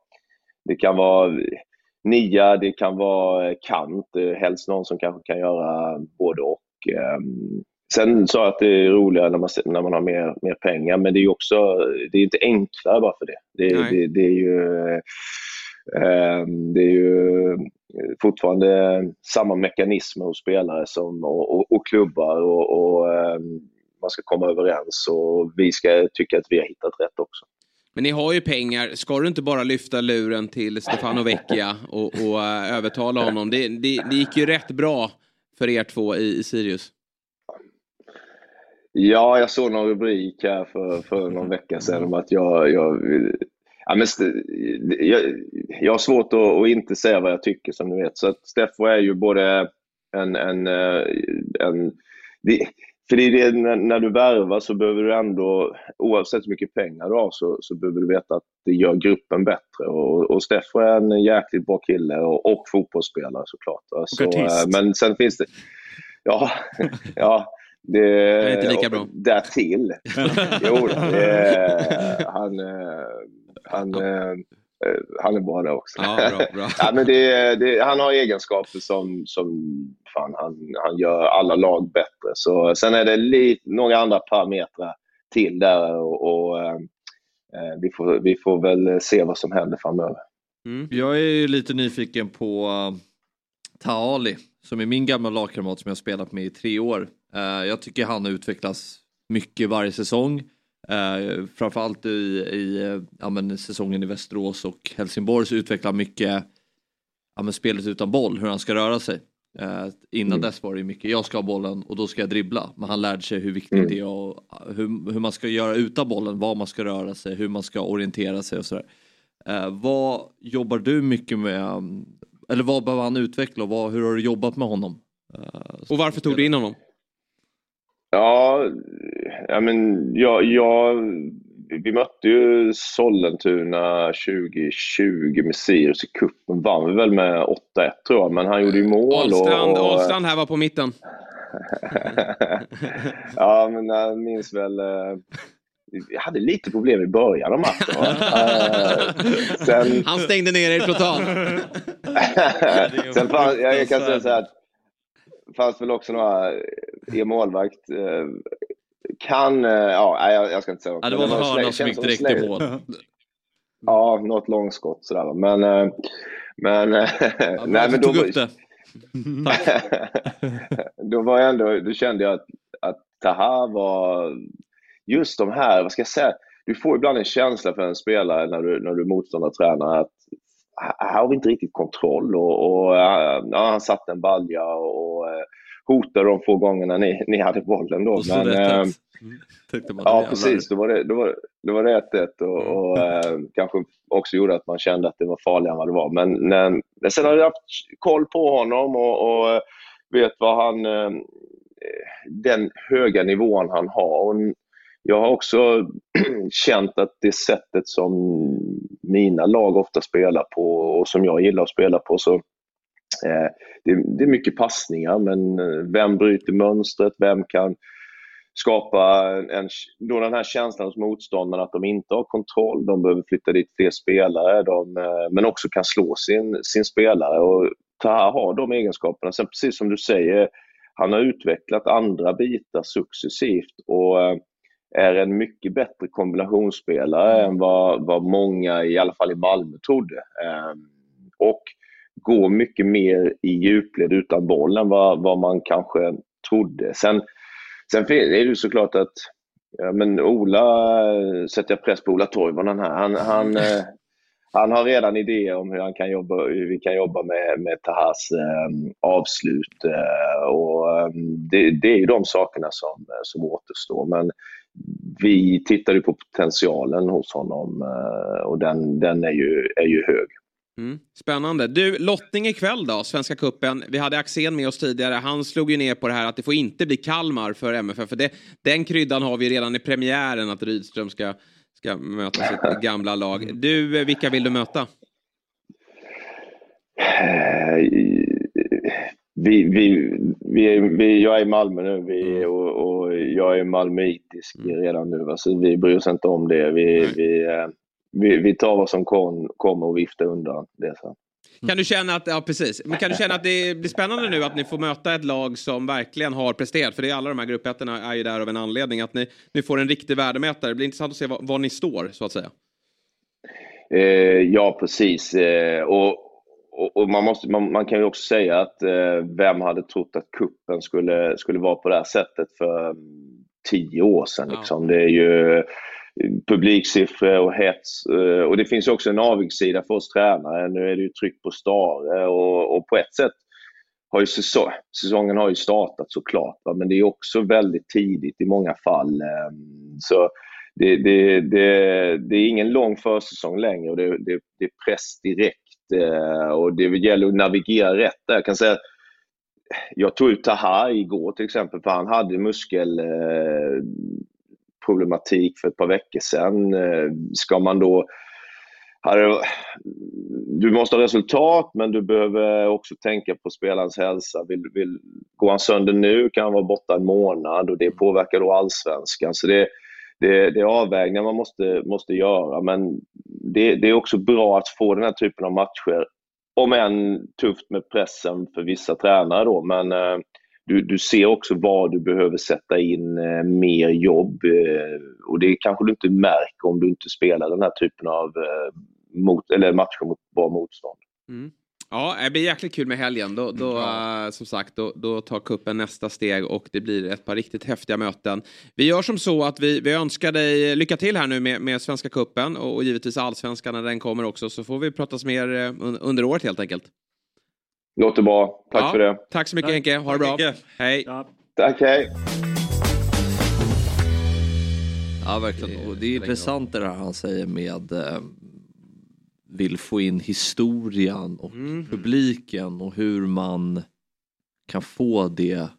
det kan vara nia, det kan vara kant. Eh, helst någon som kanske kan göra både och. Eh, Sen sa jag att det är roligare när man, när man har mer, mer pengar, men det är också det är inte enklare bara för det. Det, det, det är ju, eh, det är ju fortfarande samma mekanismer hos spelare som, och, och, och klubbar och, och ehm, man ska komma överens och vi ska tycka att vi har hittat rätt också. Men ni har ju pengar. Ska du inte bara lyfta luren till Stefano Vecchia och, och uh, övertala honom? Det, det, det, gick ju rätt bra för er två i, i Sirius. Ja, jag såg någon rubrik här för, för någon vecka sedan om att jag, jag Ja, men jag, jag har svårt att, att, inte säga vad jag tycker som ni vet. Så att Steffo är ju både en... en, eh, en det, för det är det, när, när, du värvar så behöver du ändå, oavsett hur mycket pengar du har, så, så behöver du veta att det gör gruppen bättre. Och, och Steffo är en jäkligt bra kille och, och fotbollsspelare såklart. Så, eh, men sen finns det... Ja, [laughs] ja det, det är inte lika bra. Därtill. [laughs] jo, det, han han, eh, eh, han är bra där också. Ja, bra, bra. [laughs] ja, men det, det, han har egenskaper som, som fan, han, han gör alla lag bättre. Så, sen är det lite, några andra parametrar till där och, och eh, eh, vi, får, vi får väl se vad som händer framöver. Mm. Jag är lite nyfiken på Taali som är min gamla lagkamrat som jag spelat med i tre år. Uh, jag tycker han utvecklas mycket varje säsong. Uh, framförallt i, i ja, men, säsongen i Västerås och Helsingborg så utvecklar mycket ja, men, spelet utan boll, hur han ska röra sig. Uh, innan mm. dess var det mycket, jag ska ha bollen och då ska jag dribbla. Men han lärde sig hur viktigt mm. det är och hur, hur man ska göra utan bollen, var man ska röra sig, hur man ska orientera sig och sådär. Uh, vad jobbar du mycket med, eller vad behöver han utveckla och vad, hur har du jobbat med honom? och varför tog du in honom? Ja, ja men jag, jag, vi mötte ju Sollentuna 2020 med Sirius i cupen. vann väl med 8-1 tror jag, men han gjorde ju mål. Ahlstrand, och, och, Ahlstrand här var på mitten. [laughs] ja, men jag minns väl... Eh, vi hade lite problem i början av matchen. uh, sen... Han stängde ner er totalt. [laughs] sen fann, jag, kan säga så här, det fanns väl också några, er målvakt eh, kan, eh, ja jag, jag ska inte säga ja, Det var en hörna som gick direkt i mål. Ja, något långskott sådär. Men, eh, men, ja, nej, men då, tog upp det. [laughs] [laughs] då var jag ändå, då kände jag att, att Taha var just de här, vad ska jag säga, du får ibland en känsla för en spelare när du, när du är motståndartränare att här har vi inte riktigt kontroll och, och ja, han satte en balja och hotade de få gångerna ni, ni hade bollen då. Men, äh, ja, precis. Då var det, då var, då var det 1-1 och, mm. och äh, kanske också gjorde att man kände att det var farligare än vad det var. Men, men sen har jag haft koll på honom och, och vet vad han... Äh, den höga nivån han har. Och jag har också [clears throat] känt att det sättet som mina lag ofta spelar på och som jag gillar att spela på så eh, det, det, är mycket passningar men eh, vem bryter mönstret? Vem kan skapa en, då den här känslan hos motståndarna att de inte har kontroll, de behöver flytta dit fler spelare, de, eh, men också kan slå sin, sin spelare. Och Taha har de egenskaperna. Sen precis som du säger, han har utvecklat andra bitar successivt och eh, är en mycket bättre kombinationsspelare än vad, vad många, i alla fall i Malmö, trodde. Och går mycket mer i djupled utan boll än vad, vad man kanske trodde. Sen, sen är det ju såklart att ja, men Ola, sätter jag press på Ola Toivonen här, han, han, [laughs] eh, han har redan idéer om hur, han kan jobba, hur vi kan jobba med, med Tahas eh, avslut. Eh, och, ehm, det, det, är ju de sakerna som, eh, som återstår. Men vi tittar ju på potentialen hos honom eh, och den, den är, ju, är ju hög. Mm. Spännande. Du, lottning ikväll då, Svenska Kuppen. Vi hade Axén med oss tidigare. Han slog ju ner på det här att det får inte bli Kalmar för MFF. För det, den kryddan har vi redan i premiären att Rydström ska, ska möta sitt gamla lag. Du, vilka vill du möta? Vi, vi, vi, vi, jag är i Malmö nu vi, och, och jag är malmöitisk redan nu. Alltså, vi bryr oss inte om det. Vi, vi, eh, vi, vi tar vad som kom, kommer och viftar undan det sen. Kan du känna att, ja precis, men kan du känna att det blir spännande nu att ni får möta ett lag som verkligen har presterat? För det är alla de här gruppettorna är ju där av en anledning. Att ni, ni får en riktig värdemätare. Det blir intressant att se var, var ni står, så att säga. Eh, ja, precis. Eh, och, och, och, man, måste, man, man, kan ju också säga att eh, vem hade trott att kuppen skulle, skulle vara på det här sättet för mm, tio år sedan? Liksom. Ja. Det är ju publiksiffror och hets. Eh, och det finns också en avigsida för oss tränare. Nu är det ju tryck på Stare och, och på ett sätt har ju säsong, säsongen har ju startat såklart, va? men det är också väldigt tidigt i många fall. Ehm, så det, det, det, det är ingen lång försäsong längre och det, det, det är press direkt eh, och det gäller att navigera rätt där. Jag kan säga jag tog ut Taha igår till exempel för han hade muskel eh, problematik för ett par veckor sedan. Eh, ska man då du måste ha resultat, men du behöver också tänka på spelarens hälsa. Vill, vill, går han sönder nu kan han vara borta en månad och det påverkar då allsvenskan. Så det, det, det är avvägningar man måste, måste göra, men det, det är också bra att få den här typen av matcher. Om än tufft med pressen för vissa tränare då, men eh, du, du ser också var du behöver sätta in eh, mer jobb eh, och det kanske du inte märker om du inte spelar den här typen av eh, mot, eller matcher mot bra motstånd. Mm. Ja, det blir jäkligt kul med helgen. Då, då mm. som sagt, då, då tar kuppen nästa steg och det blir ett par riktigt häftiga möten. Vi gör som så att vi, vi önskar dig lycka till här nu med, med Svenska kuppen och, och givetvis allsvenskan när den kommer också så får vi pratas mer under året helt enkelt. Låter bra. Tack ja, för det. Tack så mycket tack. Henke. Ha det bra. Henke. Hej. Ja. Tack, hej. Ja, verkligen. Och det är intressant det där han säger med eh, vill få in historien och mm. publiken och hur man kan få det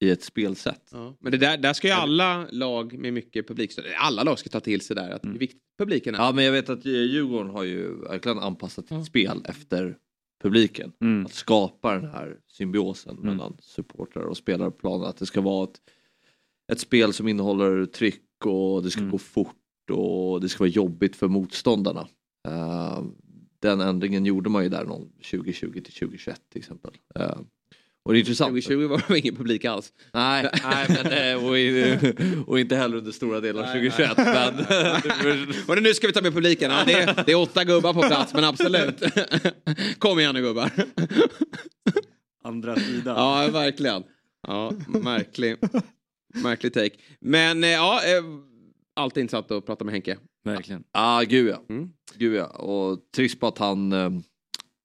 i ett spelsätt. Ja. Men det där, där ska ju alla lag med mycket publikstöd, alla lag ska ta till sig där att viktigt publiken är. Ja men jag vet att Djurgården har ju verkligen anpassat sitt spel efter publiken. Mm. Att skapa den här symbiosen mellan supportrar och spelare på planen. Att det ska vara ett, ett spel som innehåller tryck och det ska gå fort och det ska vara jobbigt för motståndarna. Eh, den ändringen gjorde man ju där någon 2020 till 2021 till exempel. Eh, och det är intressant. 2020 var det ingen publik alls. Nej, [laughs] nej men, eh, och, och inte heller under stora delar av 2021. Men, [laughs] och nu ska vi ta med publiken. Ja, det, är, det är åtta gubbar på plats, men absolut. [laughs] Kom igen nu gubbar. Andra sidan. Ja, verkligen. Ja, märklig, märklig take. Men eh, ja, eh, alltid intressant att prata med Henke. Verkligen. Ja, gud ja. Mm. Gud ja. Och trist på att han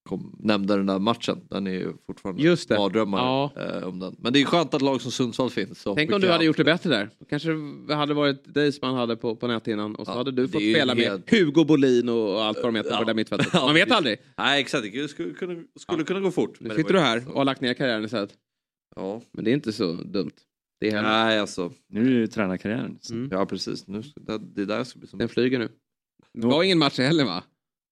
kom, nämnde den där matchen. Den är ju fortfarande Just det. mardrömmar Ja. eh, om den. Men det är skönt att lag som Sundsvall finns. Tänk om du hade gjort det bättre där. Kanske det hade varit dig som man hade på, på näthinnan och så Ja, hade du fått spela med helt- Hugo Bolin och allt vad de heter på det där mittfältet. [laughs] Man vet aldrig. Nej exakt, det skulle kunna, skulle kunna gå fort. Nu sitter du här så. och har lagt ner karriären istället. Ja. Men det är inte så dumt. Det är heller. Nej alltså. Nu är det ju tränarkarriären. Mm. Ja precis, nu, det, det där ska bli som... Den flyger nu. Det var ingen match heller va?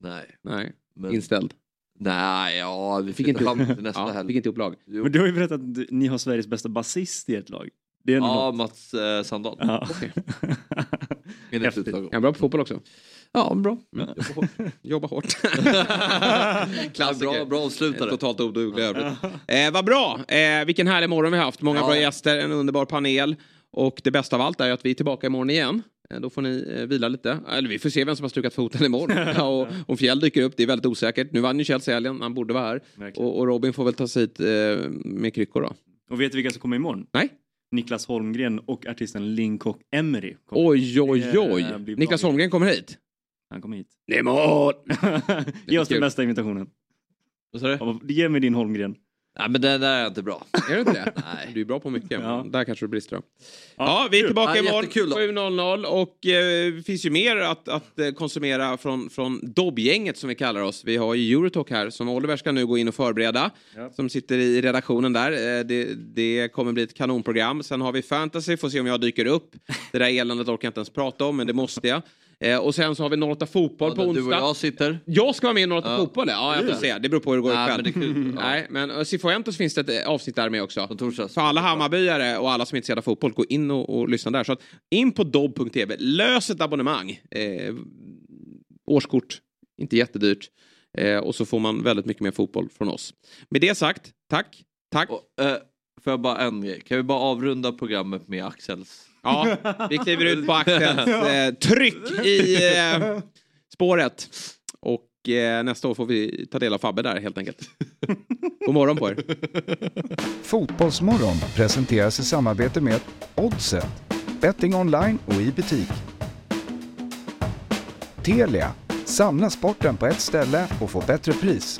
Nej. Nej. Men- Inställd. Nej, ja vi Fick inte fram upp. till nästa [laughs] Ja, helg. fick inte upp lag. Men du har ju berättat att du- ni har Sveriges bästa basist i ert lag. Det är Ja, något. Mats eh, Sandahl. Ja. [laughs] Utsago. Är han bra på fotboll också? Ja, bra. Jobba hårt. [laughs] Klassiker. Bra, bra avslutare. Totalt oduglig i övrigt. Eh, vad bra. Eh, vilken härlig morgon vi har haft. Många Ja. bra gäster, en underbar panel. Och det bästa av allt är att vi är tillbaka imorgon igen. Eh, Då får ni eh, vila lite. Eller vi får se vem som har stukat foten imorgon. [laughs] ja, och, om Fjäll dyker upp, det är väldigt osäkert. Nu vann ju Chelsea helgen, han borde vara här. Och, och Robin får väl ta sig hit eh, med kryckor då. Och vet du vilka som kommer imorgon? Nej. Niklas Holmgren och artisten Linkok Emery. Oj, oj, Det oj. Niklas. Holmgren kommer hit. Han kommer hit. Imorgon! [laughs] Ge oss den bästa imitationen. Vad sa du? Ge mig din Holmgren. Nej men den där är inte bra. Är det inte det? [laughs] Nej. Du är bra på mycket. Ja. Där kanske det brister. då. Ja, vi är tillbaka Ja, imorgon jättekul då. 7.00 och eh, det finns ju mer att, att eh, konsumera från, från Dobb-gänget som vi kallar oss. Vi har ju Eurotalk här som Oliver ska nu gå in och förbereda. Ja. Som sitter i redaktionen där. Eh, det, det kommer bli ett kanonprogram. Sen har vi fantasy, får se om jag dyker upp. Det där eländet orkar jag inte ens prata om, men det måste jag. Eh, och sen så har vi 08 Fotboll Ja, på onsdag. du och jag sitter. Jag ska vara med i 08 Ja. Fotboll, ja. jag får se. Det beror på hur det går Nej, ikväll. men det är kul. Ja. Nej, men eh, Cifuentes finns det ett eh, avsnitt där med också. På torsdags. För alla Hammarbyare och alla som är intresserade av fotboll, gå in och, och lyssna där. Så att in på dobb.tv, lös ett abonnemang. Eh, årskort, inte jättedyrt. Eh, och så får man väldigt mycket mer fotboll från oss. Med det sagt, tack. Tack. Och, eh, får jag bara en grej? Kan vi bara avrunda programmet med Axels? Ja, vi kliver ut på Axels [laughs] eh, tryck i eh, spåret. Och eh, nästa år får vi ta del av Fabbe där helt enkelt. God morgon på er. Fotbollsmorgon presenteras i samarbete med Oddset, betting online och i butik. Telia, samla sporten på ett ställe och få bättre pris.